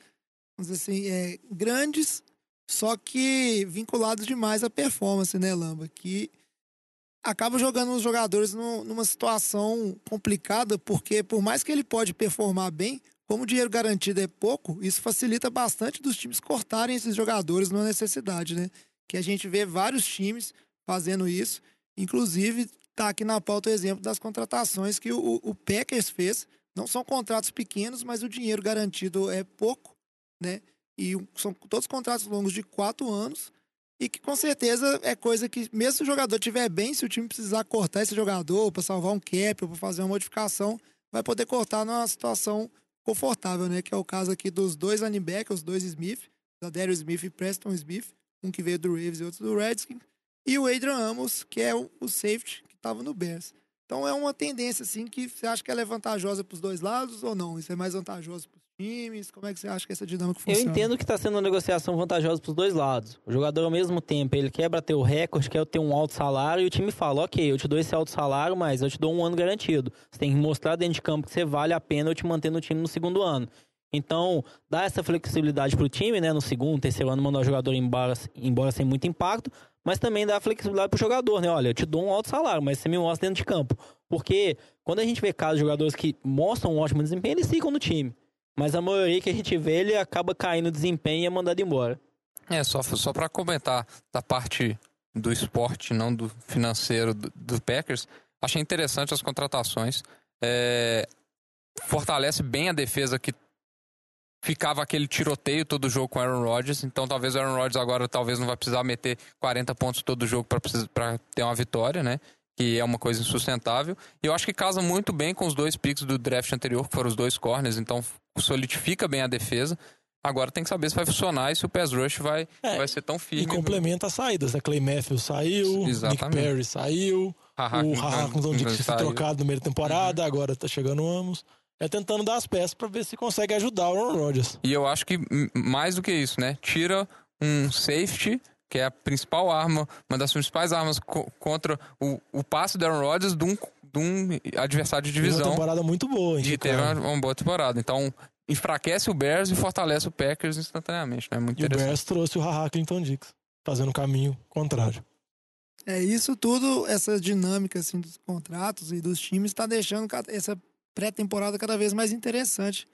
vamos dizer assim, é, grandes, só que vinculados demais à performance, né, Lamba? Que acaba jogando os jogadores num- numa situação complicada, porque por mais que ele pode performar bem, como o dinheiro garantido é pouco, isso facilita bastante dos times cortarem esses jogadores numa necessidade, né? Que a gente vê vários times fazendo isso, inclusive tá aqui na pauta o exemplo das contratações que o, o Packers fez. Não são contratos pequenos, mas o dinheiro garantido é pouco, né? E são todos contratos longos de quatro anos. E que com certeza é coisa que, mesmo se o jogador estiver bem, se o time precisar cortar esse jogador para salvar um cap ou para fazer uma modificação, vai poder cortar numa situação confortável, né? Que é o caso aqui dos dois linebackers, os dois Smith, Darius Smith e Preston Smith, um que veio do Ravens e outro do Redskins, e o Adrian Amos, que é o, o safety que estava no Bears. Então é uma tendência assim que você acha que ela é vantajosa para os dois lados ou não? Isso é mais vantajoso para os times? Como é que você acha que essa dinâmica Eu funciona? entendo que está sendo uma negociação vantajosa para os dois lados. O jogador, ao mesmo tempo, ele quer bater o recorde, quer ter um alto salário, e o time fala: ok, eu te dou esse alto salário, mas eu te dou um ano garantido. Você tem que mostrar dentro de campo que você vale a pena eu te manter no time no segundo ano. Então, dá essa flexibilidade para o time, né? No segundo, terceiro ano, mandar o jogador embora, embora sem muito impacto, mas também dá flexibilidade para o jogador, né? Olha, eu te dou um alto salário, mas você me mostra dentro de campo. Porque quando a gente vê casos de jogadores que mostram um ótimo desempenho, eles ficam no time. Mas a maioria que a gente vê, ele acaba caindo desempenho e é mandado embora. É, só, só para comentar da parte do esporte, não do financeiro do, do Packers, achei interessante as contratações. É, fortalece bem a defesa que ficava aquele tiroteio todo jogo com Aaron Rodgers, então talvez o Aaron Rodgers agora talvez não vai precisar meter 40 pontos todo jogo para ter uma vitória, né? Que é uma coisa insustentável. E eu acho que casa muito bem com os dois picks do draft anterior, que foram os dois corners, então solidifica bem a defesa. Agora tem que saber se vai funcionar e se o pass rush vai, É, vai ser tão E firme. complementa as saídas, né? Clay Matthews saiu, Nick Exatamente. Perry saiu, Haha, o Hahakunson Dick foi saiu. trocado no meio da temporada, Uhum. agora tá chegando o Amos. É tentando dar as peças pra ver se consegue ajudar o Aaron Rodgers. E eu acho que mais do que isso, né? Tira um safety, que é a principal arma, uma das principais armas co- contra o, o passe do Aaron Rodgers de um, de um adversário de Teve Uma divisão. temporada muito boa, hein, E teve Chicago. uma, uma boa temporada. Então, enfraquece o Bears e fortalece o Packers instantaneamente, né? Muito E o interessante. Bears trouxe o Haha Clinton Dix, fazendo o caminho contrário. É isso tudo, essa dinâmica assim dos contratos e dos times está deixando essa pré-temporada cada vez mais interessante.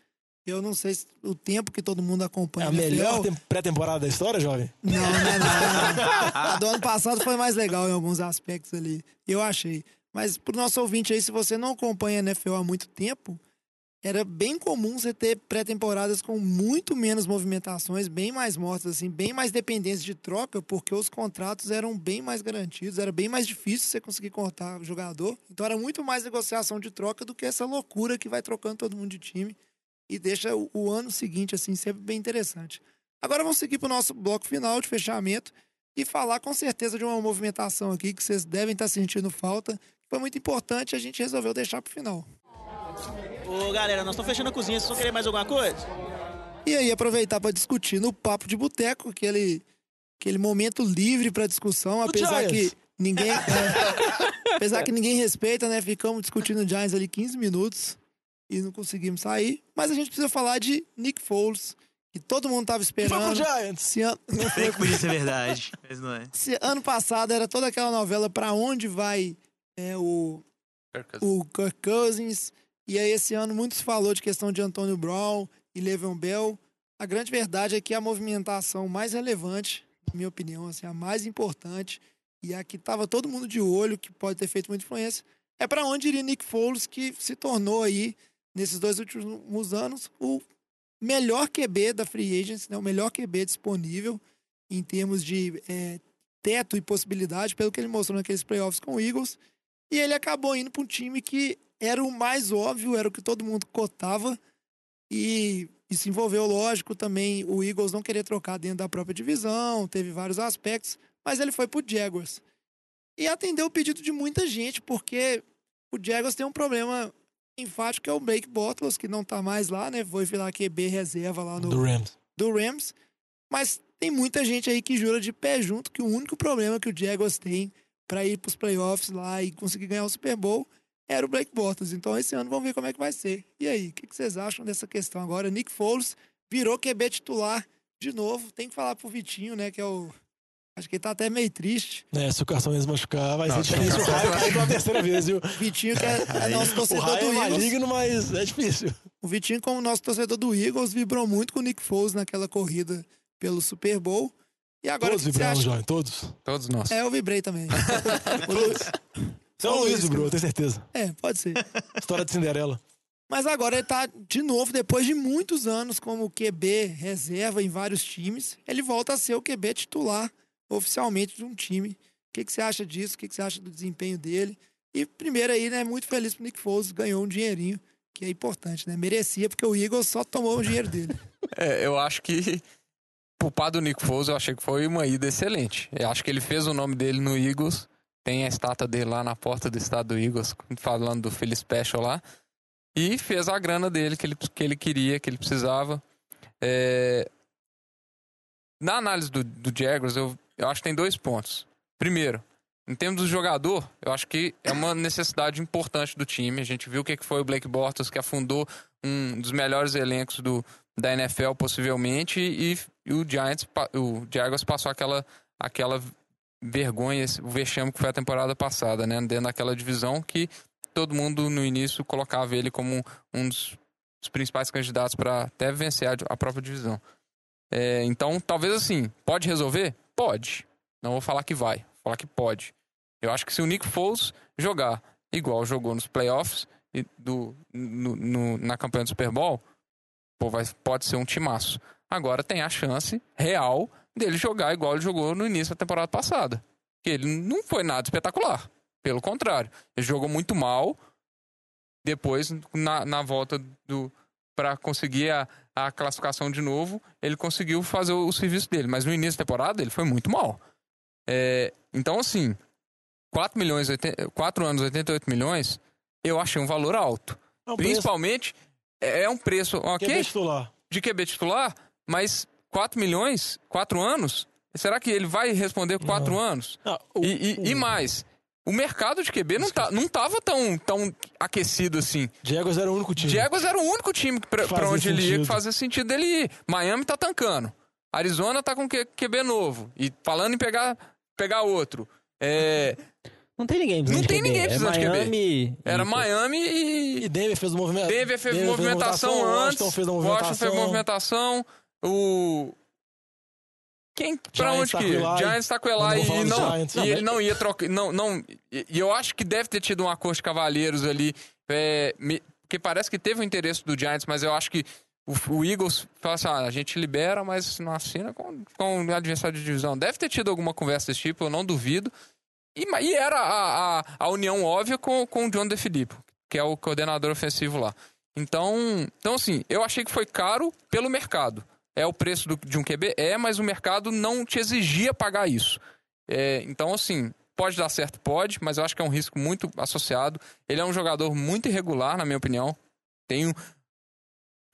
Eu não sei se o tempo que todo mundo É acompanha a NFL- melhor tem- pré-temporada da história, jovem? Não, não é não. A do ano passado foi mais legal em alguns aspectos ali. Eu achei. Mas pro nosso ouvinte aí, se você não acompanha a NFL há muito tempo, era bem comum você ter pré-temporadas com muito menos movimentações, bem mais mortas, assim, bem mais dependentes de troca, porque os contratos eram bem mais garantidos, era bem mais difícil você conseguir cortar o jogador. Então era muito mais negociação de troca do que essa loucura que vai trocando todo mundo de time e deixa o, o ano seguinte, assim, sempre bem interessante. Agora vamos seguir para o nosso bloco final de fechamento e falar com certeza de uma movimentação aqui que vocês devem estar sentindo falta. Foi muito importante, a gente resolveu deixar para o final. Ô, galera, nós estamos fechando a cozinha. Vocês vão querer mais alguma coisa? E aí aproveitar para discutir no papo de boteco, aquele, aquele momento livre para discussão, apesar que Giants. ninguém é, apesar que ninguém respeita, né? Ficamos discutindo o Giants ali 15 minutos e não conseguimos sair, mas a gente precisa falar de Nick Foles, que todo mundo tava E foi pro esperando. Giants. Esse ano, não Sei foi que podia ser verdade, mas não é. Esse ano passado era toda aquela novela pra onde vai é, o, o Kirk Cousins. E aí esse ano muito se falou de questão de Antônio Brown e Le'Veon Bell. A grande verdade é que a movimentação mais relevante, na minha opinião, assim, a mais importante e a que tava todo mundo de olho, que pode ter feito muita influência, é pra onde iria Nick Foles, que se tornou aí nesses dois últimos anos o melhor QB da Free Agents, né? o melhor QB disponível em termos de é, teto e possibilidade, pelo que ele mostrou naqueles playoffs com o Eagles. E ele acabou indo para um time que era o mais óbvio, era o que todo mundo cotava. E, se envolveu, lógico, também o Eagles não querer trocar dentro da própria divisão, teve vários aspectos, mas ele foi pro Jaguars. E atendeu o pedido de muita gente, porque o Jaguars tem um problema enfático, que é o Blake Bortles, que não tá mais lá, né? Foi virar QB reserva lá no, Do Rams. do Rams. Mas tem muita gente aí que jura de pé junto que o único problema que o Jaguars tem para ir pros playoffs lá e conseguir ganhar o Super Bowl era o Blake Bortles. Então esse ano vamos ver como é que vai ser. E aí, o que, que vocês acham dessa questão agora? Nick Foles virou QB titular de novo. Tem que falar pro Vitinho, né, que é o Acho que ele tá até meio triste. É, se o Carções machucar, vai Não, ser difícil. O raio cair pela terceira vez, viu? Vitinho, que é, é nosso O torcedor do é Eagles. maligno, mas é difícil. O Vitinho, como nosso torcedor do Eagles, vibrou muito com o Nick Foles naquela corrida pelo Super Bowl. E agora, Todos o vibraram, acha? João, todos. Todos nós. É, eu vibrei também. O Lu- Só Só o o Luiz Luiz vibrou, tenho certeza. É, pode ser. História de Cinderela. Mas agora ele tá de novo, depois de muitos anos como QB reserva em vários times, ele volta a ser o QB titular oficialmente de um time. O que, que você acha disso? O que, que você acha do desempenho dele? E primeiro aí, né, muito feliz pro Nick Foles, ganhou um dinheirinho, que é importante, né? Merecia, porque o Eagles só tomou o dinheiro dele. É, eu acho que parte do Nick Foles, eu achei que foi uma ida excelente. Eu acho que ele fez o nome dele no Eagles. Tem a estátua dele lá na porta do estado do Eagles, falando do Philly Special lá. E fez a grana dele que ele, que ele queria, que ele precisava. É, Na análise do, do Jaguars, eu, eu acho que tem dois pontos. Primeiro, em termos do jogador, eu acho que é uma necessidade importante do time. A gente viu o que foi o Blake Bortles, que afundou um dos melhores elencos do, da NFL, possivelmente, e, e o Giants, o Jaguars passou aquela, aquela vergonha, o vexame que foi a temporada passada, né? Dentro daquela divisão que todo mundo no início colocava ele como um dos, dos principais candidatos para até vencer a, a própria divisão. É, então, talvez assim, pode resolver? Pode. Não vou falar que vai, vou falar que pode. Eu acho que se o Nick Foles jogar igual jogou nos playoffs e do, no- no- na campanha do Super Bowl, pô, vai, pode ser um timaço. Agora tem a chance real dele jogar igual ele jogou no início da temporada passada. Que ele não foi nada espetacular. Pelo contrário, ele jogou muito mal. Depois, na, na volta do para conseguir a, a classificação de novo, ele conseguiu fazer o, o serviço dele. Mas no início da temporada, ele foi muito mal. É, então, assim, 4 milhões, 4 anos, 88 milhões, eu achei um valor alto. É um preço. Principalmente, é é um preço, ok? QB titular. de QB titular, mas 4 milhões, 4 anos? Será que ele vai responder 4 Não. anos? Ah, o- E, e- e mais, o mercado de QB não, tá, não tava tão, tão aquecido assim. Jaguars era o único time. Jaguars era o único time que pra, pra onde ele ia que sentido. fazia sentido dele ir. Miami tá tancando. Arizona tá com Q- QB novo. E falando em pegar, pegar outro. É, Não tem ninguém precisando Não de tem QB. ninguém é precisando de QB. Miami Era e- Miami e. E Denver fez o movimento. Denver fez Denver movimentação antes. Washington fez a Washington movimentação. fez movimentação. O. Quem? Pra Giants onde tá que ia? Giants tá com não e, não, Giants. e Não, ele não ia trocar. Não, não, e eu acho que deve ter tido um acordo de cavalheiros ali. É, me- porque parece que teve o interesse do Giants, mas eu acho que o, o Eagles fala assim: ah, a gente libera, mas não assina com, com o adversário de divisão. Deve ter tido alguma conversa desse tipo, eu não duvido. E, e era a, a, a união óbvia com, com o John DeFilippo, que é o coordenador ofensivo lá. Então, então, assim, eu achei que foi caro pelo mercado. É o preço do- de um QB? É, mas o mercado não te exigia pagar isso. É, então, assim, pode dar certo? Pode, mas eu acho que é um risco muito associado. Ele é um jogador muito irregular, na minha opinião. Tenho.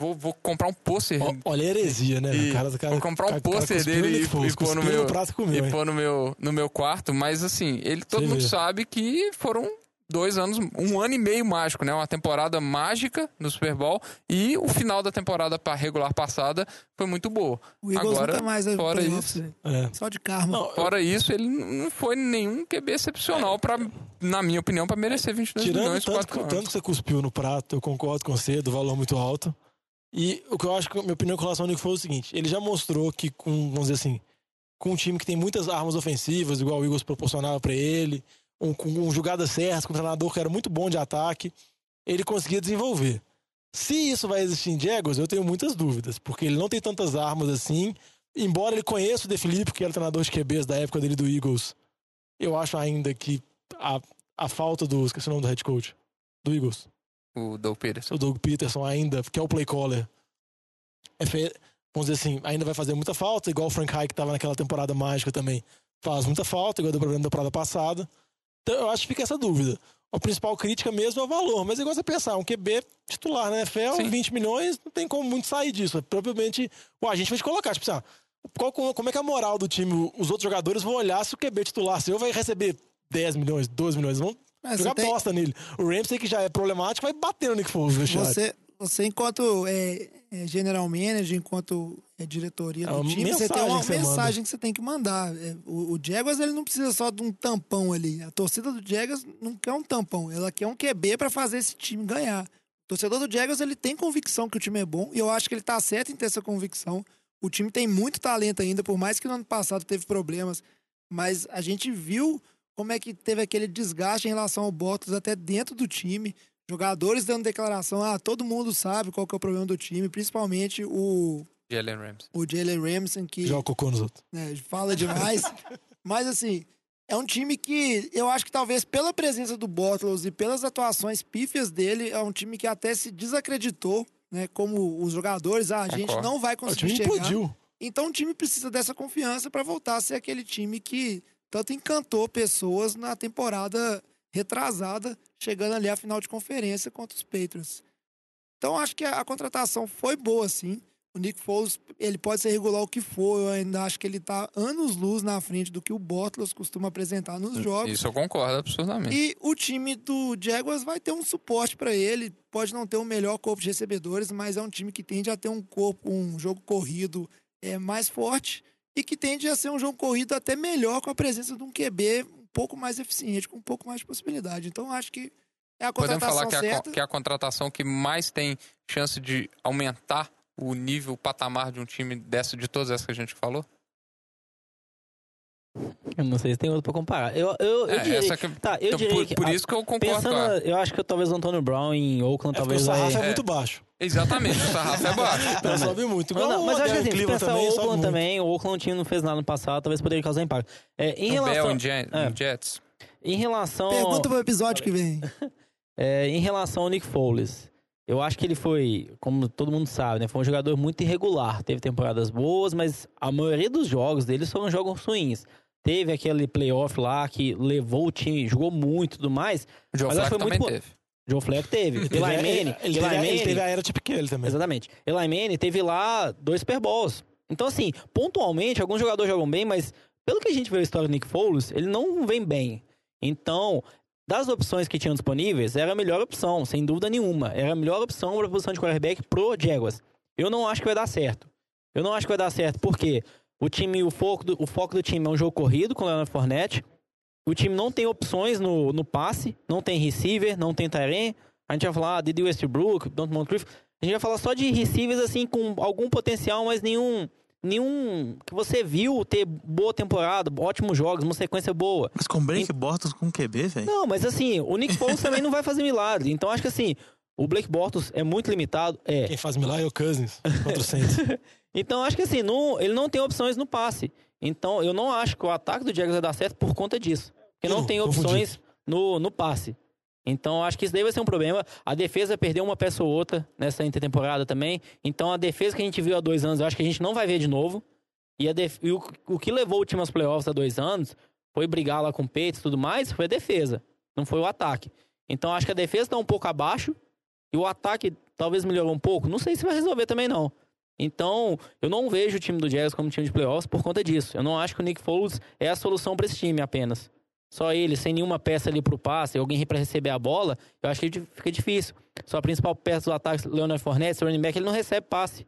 Vou, vou comprar um pôster. Olha a heresia, né? E cara, cara, vou comprar um pôster dele no e, Foles, e pôr no meu, prato e comeu, e hein? pôr no meu, no meu quarto. Mas assim, ele todo Você mundo vê. sabe que foram dois anos, um ano e meio mágico, né? Uma temporada mágica no Super Bowl e o final da temporada regular passada foi muito boa. O Eagles Agora, nunca mais fora isso. É. Só de karma. Não, fora isso, ele não foi nenhum QB excepcional para, na minha opinião, para merecer 22 Tirando milhões tanto, quatro tanto que você cuspiu no prato, eu concordo com você, do valor muito alto. E o que eu acho que a minha opinião com relação ao Nick foi o seguinte: ele já mostrou que, com, vamos dizer assim, com um time que tem muitas armas ofensivas, igual o Eagles proporcionava pra ele, um, com um jogadas certas, com um treinador que era muito bom de ataque, ele conseguia desenvolver. Se isso vai existir em Jaguars, eu tenho muitas dúvidas, porque ele não tem tantas armas assim. Embora ele conheça o De Filipe, que era treinador de QBs da época dele do Eagles, eu acho ainda que a, a falta do. Esqueci o nome do head coach. Do Eagles. O Doug Peterson. O Doug Peterson ainda, que é o play caller. É fe- Vamos dizer assim, ainda vai fazer muita falta, igual o Frank Reich que tava naquela temporada mágica também. Faz muita falta, igual deu problema da temporada passada. Então eu acho que fica essa dúvida. A principal crítica mesmo é o valor, mas é igual você pensar, um QB titular na NFL, Sim. 20 milhões, não tem como muito sair disso. Provavelmente o agente vai te colocar, tipo assim, qual- como é que é a moral do time? Os outros jogadores vão olhar se o QB titular seu vai receber 10 milhões, 12 milhões, vão Mas jogar você tem- bosta nele. O Ramsey, que já é problemático, vai bater no Nick Foles. Você, você enquanto é, é general manager, enquanto é diretoria É do uma time, você tem uma que você mensagem que você tem que mandar. É, o, o Jaguars, ele não precisa só de um tampão ali. A torcida do Jaguars não quer um tampão, ela quer um QB para fazer esse time ganhar. O torcedor do Jaguars, ele tem convicção que o time é bom, e eu acho que ele tá certo em ter essa convicção. O time tem muito talento ainda, por mais que no ano passado teve problemas, mas a gente viu como é que teve aquele desgaste em relação ao Bottas até dentro do time. Jogadores dando declaração, ah, todo mundo sabe qual que é o problema do time, principalmente o, Jalen Ramsey. o Jalen Ramsey, que Joga cocô nos outros. né, fala demais. Mas assim, é um time que eu acho que talvez pela presença do Bortles e pelas atuações pífias dele, é um time que até se desacreditou, né? Como os jogadores, ah, a gente Concordo. não vai O conseguir time chegar. implodiu. Então o time precisa dessa confiança para voltar a ser aquele time que tanto encantou pessoas na temporada retrasada, chegando ali à final de conferência contra os Patriots. Então acho que a, a contratação foi boa, sim. O Nick Foles, ele pode ser regular o que for, eu ainda acho que ele tá anos-luz na frente do que o Bortles costuma apresentar nos jogos. Isso eu concordo absurdamente. E o time do Jaguars vai ter um suporte para ele. Pode não ter o melhor corpo de recebedores, mas é um time que tende a ter um corpo, um jogo corrido é, mais forte e que tende a ser um jogo corrido até melhor com a presença de um QB pouco mais eficiente, com um pouco mais de possibilidade. Então acho que é a Podemos contratação falar que é, a, certa. co- que é a contratação que mais tem chance de aumentar o nível, o patamar de um time dessa, de todas essas que a gente falou? Eu não sei se tem outro pra comparar. Eu, eu, eu É, diria, essa que- tá, eu então, diria por, que, por isso que eu concordo pensando, com a... eu acho que talvez o Antônio Brown em Oakland É porque o talvez sarrafo vai... é muito baixo. Exatamente, o sarrafo é baixo. Então sobe muito. Não, Igual não, o mas eu acho que assim, se pensar o também, sobe Oakland também, o Oakland time não fez nada no passado, talvez poderia causar impacto. É, em O Bell relação, em, Jet- é. em Jets. em relação, Pergunta pro episódio que vem. é, em relação ao Nick Foles, eu acho que ele foi, como todo mundo sabe, né, foi um jogador muito irregular. Teve temporadas boas, mas a maioria dos jogos deles foram jogos ruins. Teve aquele playoff lá que levou o time, jogou muito e tudo mais. O Joe Flacco foi muito teve. Joe Flacco teve. Eli Ele, Manning, ele, Eli teve, a- ele teve a era tipo que ele também. Exatamente. Eli Manning teve lá dois Super Bowls. Então, assim, pontualmente, alguns jogadores jogam bem, mas pelo que a gente vê a história do Nick Foles, ele não vem bem. Então, das opções que tinham disponíveis, era a melhor opção, sem dúvida nenhuma. Era a melhor opção para a posição de quarterback pro Jaguars. Eu não acho que vai dar certo. Eu não acho que vai dar certo, porque o time, o foco do, o foco do time é um jogo corrido com o Leonard Fournette. o time não tem opções no, no passe, não tem receiver, não tem Tyrene. A gente vai falar Didi Westbrook, Don't Moncrief. A gente vai falar só de receivers assim com algum potencial, mas nenhum nenhum que você viu ter boa temporada, ótimos jogos, uma sequência boa. Mas com Blake Bortles com QB, velho? Não, mas assim, o Nick Foles também não vai fazer milagre. Então acho que assim, o Blake Bortles é muito limitado. É. Quem faz milagre é o Cousins contra o Saints. então acho que assim, não, ele não tem opções no passe. Então eu não acho que o ataque do Jaguars vai dar certo por conta disso. Porque não Eu tem confundi. opções no, no passe. Então acho que isso daí vai ser um problema. A defesa perdeu uma peça ou outra nessa intertemporada também. Então a defesa que a gente viu há dois anos, eu acho que a gente não vai ver de novo. E, e o, o que levou o time aos playoffs há dois anos foi brigar lá com o Peitos e tudo mais, foi a defesa, não foi o ataque. Então acho que a defesa está um pouco abaixo e o ataque talvez melhorou um pouco. Não sei se vai resolver também não. Então, eu não vejo o time do Jaguars como time de playoffs por conta disso. Eu não acho que o Nick Foles é a solução para esse time apenas. Só ele, sem nenhuma peça ali pro passe, alguém para receber a bola, eu acho que fica difícil. Só a principal peça do ataque, Leonard Fournette, o running back, ele não recebe passe.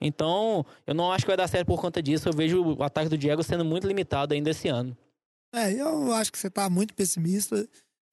Então, eu não acho que vai dar certo por conta disso. Eu vejo o ataque do Diego sendo muito limitado ainda esse ano. É, eu acho que você tá muito pessimista.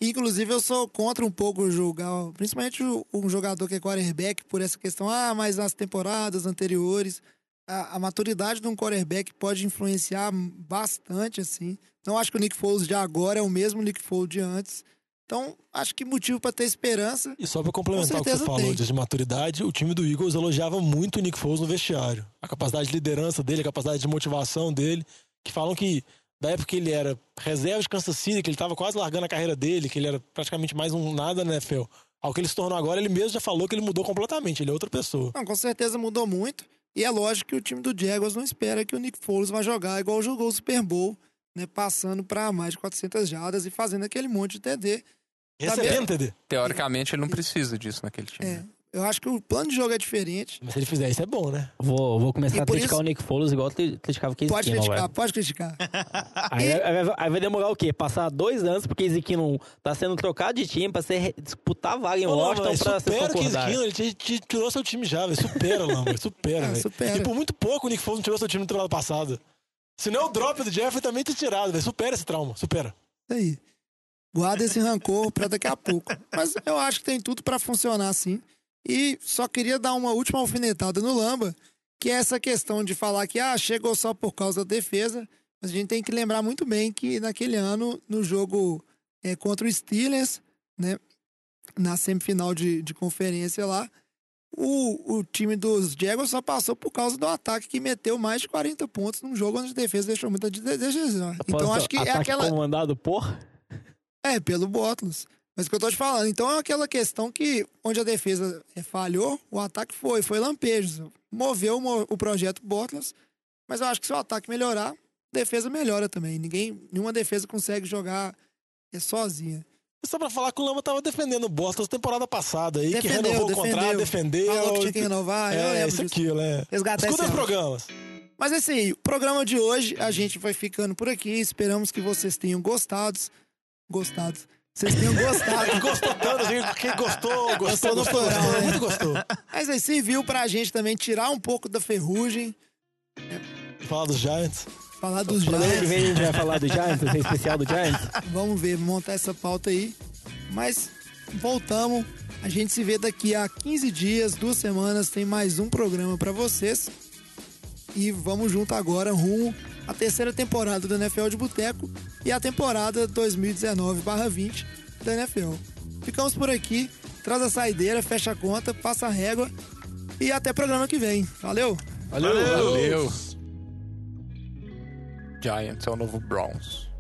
Inclusive, eu sou contra um pouco julgar, principalmente um jogador que é quarterback, por essa questão, ah, mas nas temporadas anteriores, a, a maturidade de um quarterback pode influenciar bastante, assim. Não acho que o Nick Foles de agora é o mesmo Nick Foles de antes. Então, acho que motivo para ter esperança. E só pra complementar Com o que você falou tem. disso de maturidade, o time do Eagles elogiava muito o Nick Foles no vestiário. A capacidade de liderança dele, a capacidade de motivação dele, que falam que da época que ele era reserva de Kansas City, que ele tava quase largando a carreira dele, que ele era praticamente mais um nada na NFL. Ao que ele se tornou agora, ele mesmo já falou que ele mudou completamente, ele é outra pessoa. Não, com certeza mudou muito. E é lógico que o time do Jaguars não espera que o Nick Foles vai jogar igual jogou o Super Bowl, né? Passando para mais de 400 jardas e fazendo aquele monte de TD. Recebendo, TD. Teoricamente, ele não precisa disso naquele time. É, né? Eu acho que o plano de jogo é diferente. Mas se ele fizer isso, é bom, né? Vou, vou começar E a criticar isso- o Nick Foles igual eu criticava o Case Pode criticar, velho. pode criticar. Aí, aí vai- aí vai demorar o quê? Passar dois anos porque Case Keenum tá sendo trocado de time pra ser, disputar a vaga em Não, não, Washington mas pra ser supera o Case. Keenum, ele te, te tirou seu time já, velho. Supera, Lamba, supera, Ah, velho. supera. E por muito pouco o Nick Foles não tirou seu time na temporada passada. Se não, o drop do Jeffrey também ter tirado, velho. Supera esse trauma, supera. Isso aí. Guarda esse rancor pra daqui a pouco. Mas eu acho que tem tudo pra funcionar assim. E só queria dar uma última alfinetada no Lamba, que é essa questão de falar que ah, chegou só por causa da defesa. Mas a gente tem que lembrar muito bem que naquele ano, no jogo é, contra o Steelers, né? Na semifinal de, de conferência lá, o, o time dos Jaguars só passou por causa do ataque que meteu mais de 40 pontos num jogo onde a defesa deixou muita de desejar. Então acho que é aquela. comandado por... É, pelo Bottas. Mas o que eu tô te falando, então é aquela questão que onde a defesa é, falhou, o ataque foi, foi lampejos. Moveu o o projeto Bottas, mas eu acho que se o ataque melhorar, a defesa melhora também. Ninguém, nenhuma defesa consegue jogar é, sozinha. E Só pra falar que o Lamba tava defendendo o Boston temporada passada aí, que Defendeu, renovou o defendeu. contrato, defendeu. Falou que tinha que renovar, eu É, lembro isso disso. aquilo, é. Resgatar Escuta esse os programas. Mas assim, o programa de hoje a gente vai ficando por aqui. Esperamos que vocês tenham gostado. Gostados. Vocês tenham gostado. Gostou tanto, assim, quem gostou, gostou, Gostou no gostou, plural, gostou, né? muito gostou. Mas aí serviu pra gente também tirar um pouco da ferrugem, Falar dos Giants. falar dos Giants. vem a gente vai falar do Giants, vai ser especial do Giants. Vamos ver, montar essa pauta aí. Mas voltamos. A gente se vê daqui a 15 dias, duas semanas, tem mais um programa pra vocês. E vamos junto agora rumo à terceira temporada do NFL de Boteco e a temporada 2019/20 da NFL. Ficamos por aqui. Traz a saideira, fecha a conta, passa a régua e até programa que vem. Valeu! Valeu! Giants é o novo Browns.